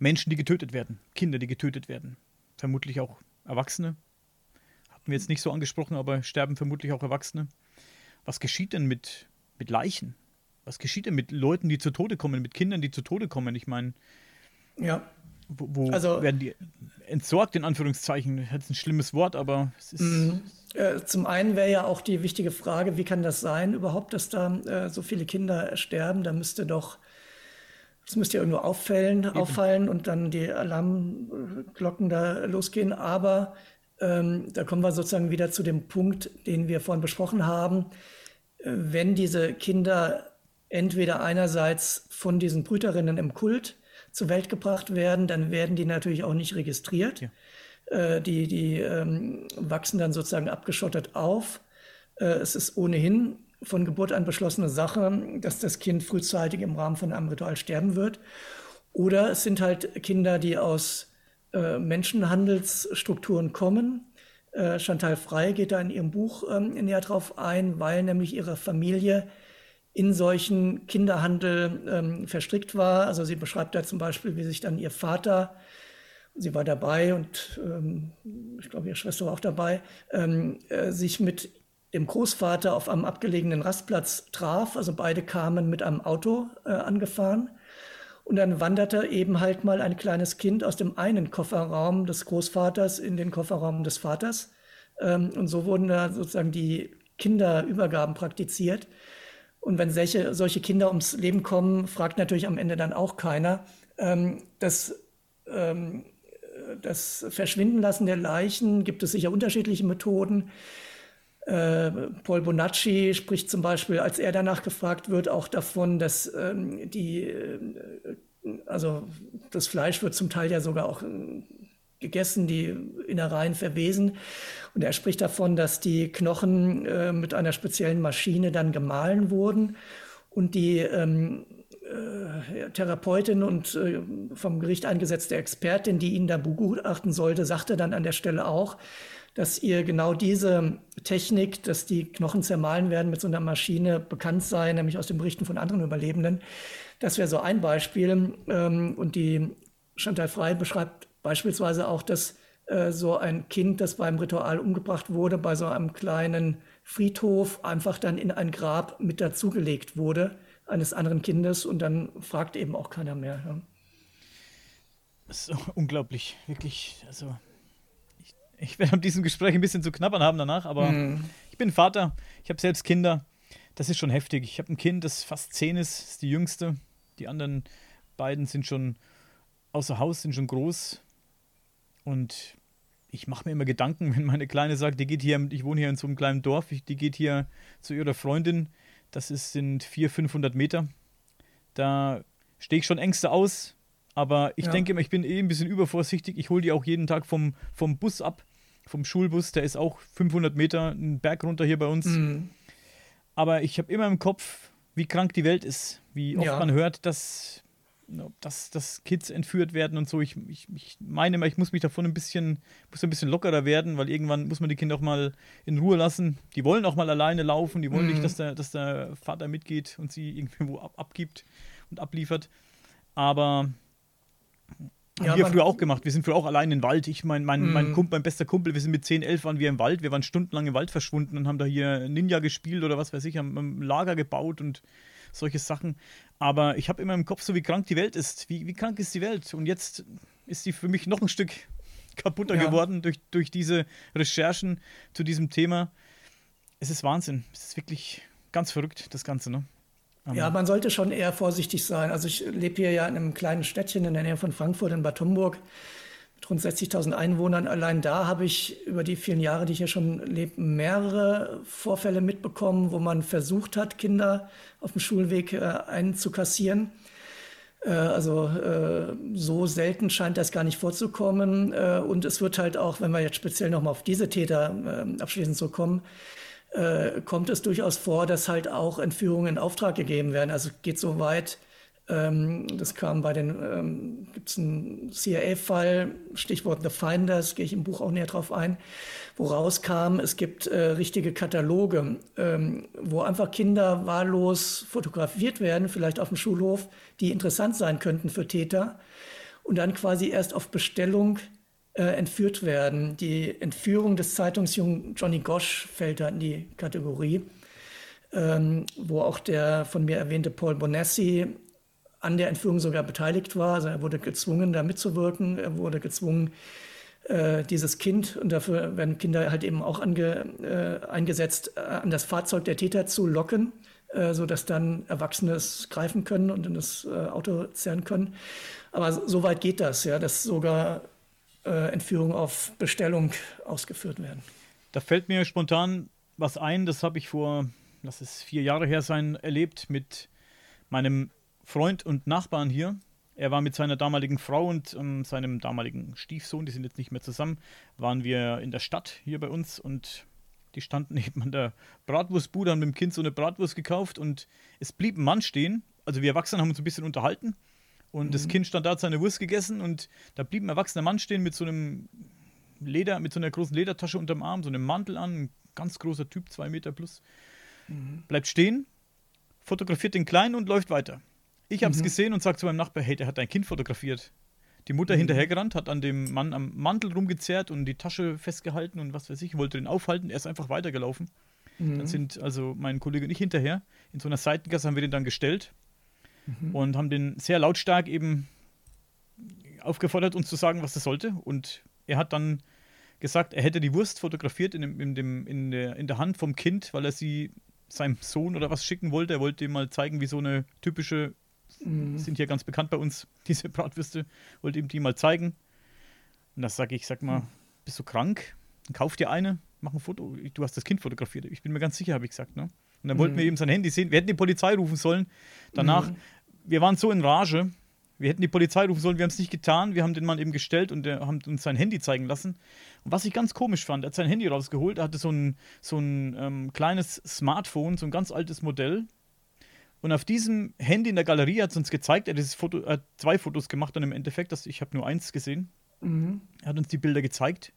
Menschen, die getötet werden. Kinder, die getötet werden. Vermutlich auch Erwachsene. hatten wir jetzt nicht so angesprochen, aber sterben vermutlich auch Erwachsene. Was geschieht denn mit, mit Leichen? Was geschieht denn mit Leuten, die zu Tode kommen, mit Kindern, die zu Tode kommen? Ich meine, ja. wo, wo also, werden die entsorgt, in Anführungszeichen? Das ist ein schlimmes Wort, aber es ist. Mhm. Äh, zum einen wäre ja auch die wichtige Frage, wie kann das sein überhaupt, dass da äh, so viele Kinder sterben? Da müsste doch es müsste ja irgendwo auffallen, auffallen und dann die Alarmglocken da losgehen. Aber ähm, da kommen wir sozusagen wieder zu dem Punkt, den wir vorhin besprochen haben. Äh, wenn diese Kinder entweder einerseits von diesen Brüterinnen im Kult zur Welt gebracht werden, dann werden die natürlich auch nicht registriert. Ja. Äh, die die ähm, wachsen dann sozusagen abgeschottet auf. Äh, es ist ohnehin von Geburt an beschlossene Sache, dass das Kind frühzeitig im Rahmen von einem Ritual sterben wird. Oder es sind halt Kinder, die aus äh, Menschenhandelsstrukturen kommen. Äh, Chantal Frey geht da in ihrem Buch ähm, näher drauf ein, weil nämlich ihre Familie in solchen Kinderhandel ähm, verstrickt war. Also sie beschreibt da zum Beispiel, wie sich dann ihr Vater, sie war dabei und ähm, ich glaube ihre Schwester war auch dabei, ähm, äh, sich mit dem Großvater auf einem abgelegenen Rastplatz traf. Also beide kamen mit einem Auto äh, angefahren. Und dann wanderte eben halt mal ein kleines Kind aus dem einen Kofferraum des Großvaters in den Kofferraum des Vaters. Ähm, und so wurden da sozusagen die Kinderübergaben praktiziert. Und wenn solche, solche Kinder ums Leben kommen, fragt natürlich am Ende dann auch keiner. Ähm, das, ähm, das Verschwindenlassen der Leichen gibt es sicher unterschiedliche Methoden. Äh, Paul Bonacci spricht zum Beispiel, als er danach gefragt wird, auch davon, dass ähm, die, äh, also das Fleisch wird zum Teil ja sogar auch äh, gegessen, die Innereien verwesen. Und er spricht davon, dass die Knochen äh, mit einer speziellen Maschine dann gemahlen wurden und die ähm, äh, Therapeutin und äh, vom Gericht eingesetzte Expertin, die ihn da begutachten sollte, sagte dann an der Stelle auch, dass ihr genau diese Technik, dass die Knochen zermahlen werden mit so einer Maschine bekannt sei, nämlich aus den Berichten von anderen Überlebenden. Das wäre so ein Beispiel. Ähm, und die Chantal Frey beschreibt beispielsweise auch, dass äh, so ein Kind, das beim Ritual umgebracht wurde, bei so einem kleinen Friedhof einfach dann in ein Grab mit dazugelegt wurde eines anderen Kindes und dann fragt eben auch keiner mehr. Ja. Das ist unglaublich, wirklich. Also ich werde an diesem Gespräch ein bisschen zu knabbern haben danach, aber mhm. ich bin Vater, ich habe selbst Kinder. Das ist schon heftig. Ich habe ein Kind, das fast zehn ist, ist die jüngste. Die anderen beiden sind schon außer Haus, sind schon groß. Und ich mache mir immer Gedanken, [laughs] wenn meine Kleine sagt, die geht hier, ich wohne hier in so einem kleinen Dorf, die geht hier zu ihrer Freundin. Das ist, sind 400, 500 Meter. Da stehe ich schon Ängste aus, aber ich ja. denke immer, ich bin eh ein bisschen übervorsichtig. Ich hole die auch jeden Tag vom, vom Bus ab vom Schulbus, der ist auch 500 Meter einen Berg runter hier bei uns. Mhm. Aber ich habe immer im Kopf, wie krank die Welt ist, wie oft ja. man hört, dass, dass, dass Kids entführt werden und so. Ich, ich, ich meine immer, ich muss mich davon ein bisschen, muss ein bisschen lockerer werden, weil irgendwann muss man die Kinder auch mal in Ruhe lassen. Die wollen auch mal alleine laufen, die wollen mhm. nicht, dass der, dass der Vater mitgeht und sie irgendwo ab, abgibt und abliefert. Aber haben ja, wir früher auch gemacht. Wir sind früher auch allein im Wald. Ich mein, mein, mein, mhm. Kumpel, mein bester Kumpel, wir sind mit 10, 11 waren wir im Wald. Wir waren stundenlang im Wald verschwunden und haben da hier Ninja gespielt oder was weiß ich, haben ein Lager gebaut und solche Sachen. Aber ich habe immer im Kopf so, wie krank die Welt ist. Wie, wie krank ist die Welt? Und jetzt ist sie für mich noch ein Stück [laughs] kaputter ja. geworden durch, durch diese Recherchen zu diesem Thema. Es ist Wahnsinn. Es ist wirklich ganz verrückt, das Ganze, ne? Ja, man sollte schon eher vorsichtig sein. Also ich lebe hier ja in einem kleinen Städtchen in der Nähe von Frankfurt in Bad Homburg mit rund 60.000 Einwohnern. Allein da habe ich über die vielen Jahre, die ich hier schon lebe, mehrere Vorfälle mitbekommen, wo man versucht hat, Kinder auf dem Schulweg äh, einzukassieren. Äh, also äh, so selten scheint das gar nicht vorzukommen. Äh, und es wird halt auch, wenn wir jetzt speziell nochmal auf diese Täter abschließend so kommen, äh, kommt es durchaus vor, dass halt auch Entführungen in Auftrag gegeben werden. Also geht so weit, das kam bei den, ähm, gibt es einen CIA-Fall, Stichwort The Finders, gehe ich im Buch auch näher drauf ein, wo rauskam, es gibt äh, richtige Kataloge, ähm, wo einfach Kinder wahllos fotografiert werden, vielleicht auf dem Schulhof, die interessant sein könnten für Täter und dann quasi erst auf Bestellung äh, entführt werden. Die Entführung des Zeitungsjungen Johnny Gosch fällt da in die Kategorie, ähm, wo auch der von mir erwähnte Paul Bonessi an der Entführung sogar beteiligt war. Also er wurde gezwungen, da mitzuwirken. Er wurde gezwungen, äh, dieses Kind, und dafür werden Kinder halt eben auch ange, äh, eingesetzt, äh, an das Fahrzeug der Täter zu locken, äh, sodass dann Erwachsene es greifen können und in das äh, Auto zerren können. Aber so weit geht das, ja, dass sogar äh, Entführungen auf Bestellung ausgeführt werden. Da fällt mir spontan was ein, das habe ich vor, lass es vier Jahre her sein, erlebt mit meinem Freund und Nachbarn hier. Er war mit seiner damaligen Frau und ähm, seinem damaligen Stiefsohn, die sind jetzt nicht mehr zusammen, waren wir in der Stadt hier bei uns und die standen [laughs] eben an der Bratwurstbude, haben mit dem Kind so eine Bratwurst gekauft und es blieb ein Mann stehen. Also wir Erwachsenen haben uns ein bisschen unterhalten und mhm. das Kind stand da, hat seine Wurst gegessen und da blieb ein erwachsener Mann stehen mit so einem Leder, mit so einer großen Ledertasche unterm Arm, so einem Mantel an, ein ganz großer Typ, zwei Meter plus. Mhm. Bleibt stehen, fotografiert den Kleinen und läuft weiter. Ich habe es mhm. gesehen und sage zu meinem Nachbar, hey, der hat dein Kind fotografiert. Die Mutter mhm. hinterhergerannt, hat an dem Mann am Mantel rumgezerrt und die Tasche festgehalten und was weiß ich, wollte den aufhalten. Er ist einfach weitergelaufen. Mhm. Dann sind also mein Kollege und ich hinterher. In so einer Seitengasse haben wir den dann gestellt mhm. und haben den sehr lautstark eben aufgefordert, uns zu sagen, was er sollte. Und er hat dann gesagt, er hätte die Wurst fotografiert in, dem, in, dem, in, der, in der Hand vom Kind, weil er sie seinem Sohn oder was schicken wollte. Er wollte ihm mal zeigen, wie so eine typische Mhm. Sind hier ganz bekannt bei uns, [laughs] diese Bratwürste. Wollte ihm die mal zeigen. Und das sage ich, sag mal, mhm. bist du krank? Dann kauf dir eine, mach ein Foto. Du hast das Kind fotografiert. Ich bin mir ganz sicher, habe ich gesagt. Ne? Und dann mhm. wollten wir eben sein Handy sehen. Wir hätten die Polizei rufen sollen. Danach, mhm. wir waren so in Rage. Wir hätten die Polizei rufen sollen, wir haben es nicht getan. Wir haben den Mann eben gestellt und der, haben uns sein Handy zeigen lassen. Und was ich ganz komisch fand, er hat sein Handy rausgeholt, er hatte so ein, so ein ähm, kleines Smartphone, so ein ganz altes Modell, und auf diesem Handy in der Galerie hat es uns gezeigt, er hat, dieses Foto, er hat zwei Fotos gemacht und im Endeffekt, das, ich habe nur eins gesehen. Mhm. Er hat uns die Bilder gezeigt.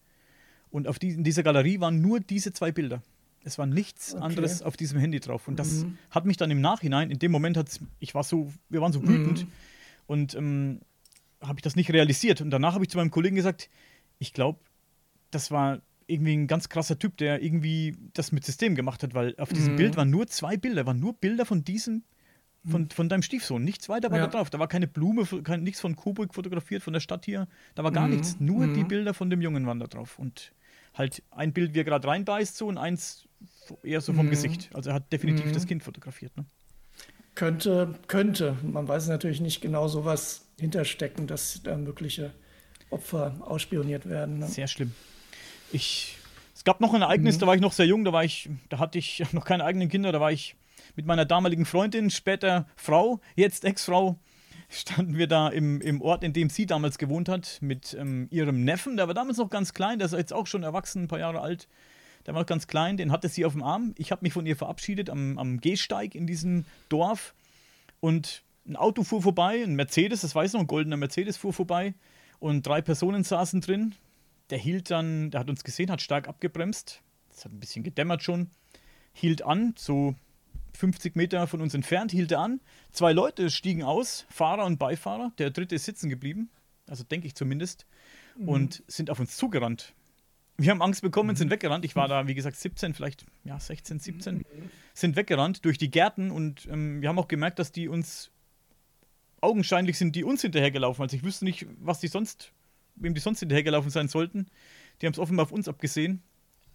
Und auf die, in dieser Galerie waren nur diese zwei Bilder. Es war nichts okay. anderes auf diesem Handy drauf. Und das mhm. hat mich dann im Nachhinein, in dem Moment hat ich war so, wir waren so wütend mhm. und ähm, habe ich das nicht realisiert. Und danach habe ich zu meinem Kollegen gesagt, ich glaube, das war irgendwie ein ganz krasser Typ, der irgendwie das mit System gemacht hat, weil auf diesem mhm. Bild waren nur zwei Bilder, waren nur Bilder von diesem von, von deinem Stiefsohn. Nichts weiter war ja. da drauf. Da war keine Blume, kein, nichts von Kubrick fotografiert, von der Stadt hier. Da war gar mhm. nichts. Nur mhm. die Bilder von dem Jungen waren da drauf. Und halt ein Bild, wie er gerade reinbeißt, so und eins eher so vom mhm. Gesicht. Also er hat definitiv mhm. das Kind fotografiert. Ne? Könnte, könnte. Man weiß natürlich nicht genau, so was hinterstecken, dass da mögliche Opfer ausspioniert werden. Ne? Sehr schlimm. Ich, es gab noch ein Ereignis, mhm. da war ich noch sehr jung, da war ich, da hatte ich [laughs] noch keine eigenen Kinder, da war ich mit meiner damaligen Freundin, später Frau, jetzt Ex-Frau, standen wir da im, im Ort, in dem sie damals gewohnt hat, mit ähm, ihrem Neffen. Der war damals noch ganz klein, der ist jetzt auch schon erwachsen, ein paar Jahre alt. Der war noch ganz klein, den hatte sie auf dem Arm. Ich habe mich von ihr verabschiedet am, am Gehsteig in diesem Dorf. Und ein Auto fuhr vorbei, ein Mercedes, das weiß ich noch, ein goldener Mercedes fuhr vorbei. Und drei Personen saßen drin. Der hielt dann, der hat uns gesehen, hat stark abgebremst. Das hat ein bisschen gedämmert schon. Hielt an, so 50 Meter von uns entfernt, hielt er an. Zwei Leute stiegen aus, Fahrer und Beifahrer. Der dritte ist sitzen geblieben, also denke ich zumindest, mhm. und sind auf uns zugerannt. Wir haben Angst bekommen und sind mhm. weggerannt. Ich war da, wie gesagt, 17, vielleicht ja, 16, 17. Mhm. Sind weggerannt durch die Gärten und ähm, wir haben auch gemerkt, dass die uns augenscheinlich sind, die uns hinterhergelaufen. Also ich wüsste nicht, was die sonst, wem die sonst hinterhergelaufen sein sollten. Die haben es offenbar auf uns abgesehen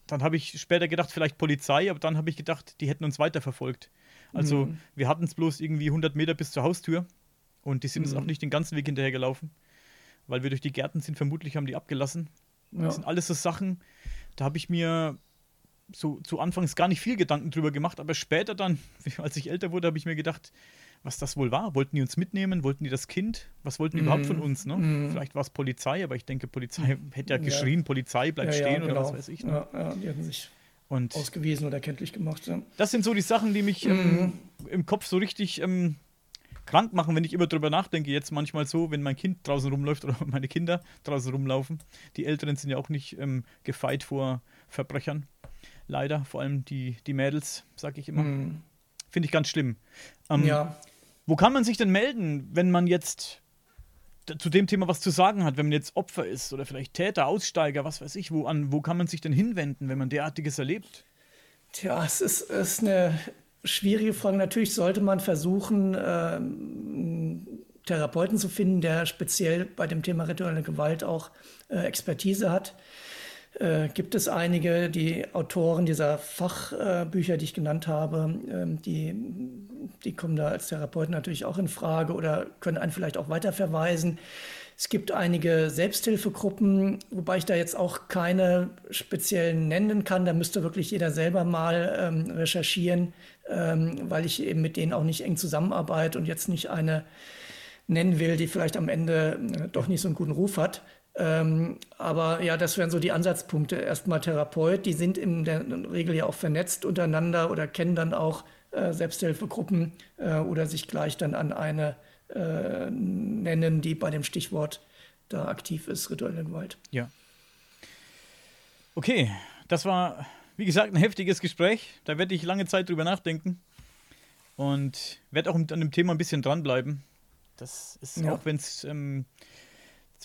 dann habe ich später gedacht, vielleicht Polizei, aber dann habe ich gedacht, die hätten uns weiterverfolgt. Also mhm. wir hatten es bloß irgendwie 100 Meter bis zur Haustür und die sind mhm. uns auch nicht den ganzen Weg hinterhergelaufen, weil wir durch die Gärten sind, vermutlich haben die abgelassen. Ja. Das sind alles so Sachen, da habe ich mir so zu Anfangs gar nicht viel Gedanken drüber gemacht, aber später dann, [laughs] als ich älter wurde, habe ich mir gedacht, was das wohl war. Wollten die uns mitnehmen? Wollten die das Kind? Was wollten die mm. überhaupt von uns? Ne? Mm. Vielleicht war es Polizei, aber ich denke, Polizei hätte ja geschrien, ja. Polizei bleibt ja, stehen ja, genau. oder was weiß ich. Ne? Ja, die hätten sich und ausgewiesen oder kenntlich gemacht. Das sind so die Sachen, die mich ähm, mm. im Kopf so richtig ähm, krank machen, wenn ich immer drüber nachdenke. Jetzt manchmal so, wenn mein Kind draußen rumläuft oder [laughs] meine Kinder draußen rumlaufen. Die Älteren sind ja auch nicht ähm, gefeit vor Verbrechern. Leider, vor allem die, die Mädels, sage ich immer. Mm. Finde ich ganz schlimm. Ähm, ja. Wo kann man sich denn melden, wenn man jetzt zu dem Thema was zu sagen hat, wenn man jetzt Opfer ist oder vielleicht Täter, Aussteiger, was weiß ich, wo, an, wo kann man sich denn hinwenden, wenn man derartiges erlebt? Tja, es ist, ist eine schwierige Frage. Natürlich sollte man versuchen, ähm, Therapeuten zu finden, der speziell bei dem Thema rituelle Gewalt auch äh, Expertise hat. Äh, gibt es einige, die Autoren dieser Fachbücher, die ich genannt habe, ähm, die, die kommen da als Therapeuten natürlich auch in Frage oder können einen vielleicht auch weiterverweisen. Es gibt einige Selbsthilfegruppen, wobei ich da jetzt auch keine speziellen nennen kann. Da müsste wirklich jeder selber mal ähm, recherchieren, ähm, weil ich eben mit denen auch nicht eng zusammenarbeite und jetzt nicht eine nennen will, die vielleicht am Ende äh, doch nicht so einen guten Ruf hat. Ähm, aber ja, das wären so die Ansatzpunkte. Erstmal Therapeut, die sind in der Regel ja auch vernetzt untereinander oder kennen dann auch äh, Selbsthilfegruppen äh, oder sich gleich dann an eine äh, nennen, die bei dem Stichwort da aktiv ist, rituelle Gewalt. Ja. Okay, das war, wie gesagt, ein heftiges Gespräch. Da werde ich lange Zeit drüber nachdenken und werde auch an dem Thema ein bisschen dranbleiben. Das ist, ja. auch wenn es ähm,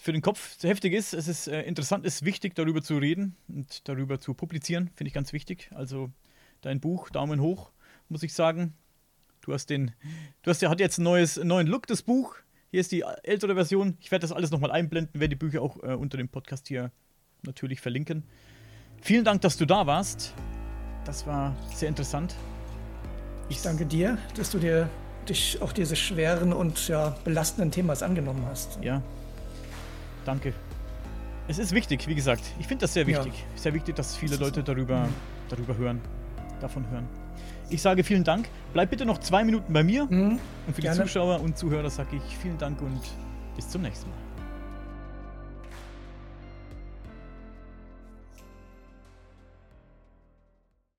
für den Kopf heftig ist, es ist äh, interessant, ist wichtig, darüber zu reden und darüber zu publizieren, finde ich ganz wichtig. Also dein Buch, Daumen hoch, muss ich sagen. Du hast den, du hast ja, hat jetzt ein neues, einen neuen Look, das Buch. Hier ist die ältere Version. Ich werde das alles nochmal einblenden, werde die Bücher auch äh, unter dem Podcast hier natürlich verlinken. Vielen Dank, dass du da warst. Das war sehr interessant. Ich danke dir, dass du dir dich auch dieses schweren und ja, belastenden Themas angenommen hast. Ja, Danke. Es ist wichtig, wie gesagt. Ich finde das sehr wichtig. Ja. Sehr wichtig, dass viele Leute darüber, mhm. darüber hören, davon hören. Ich sage vielen Dank. Bleib bitte noch zwei Minuten bei mir. Mhm. Und für die Gerne. Zuschauer und Zuhörer sage ich vielen Dank und bis zum nächsten Mal.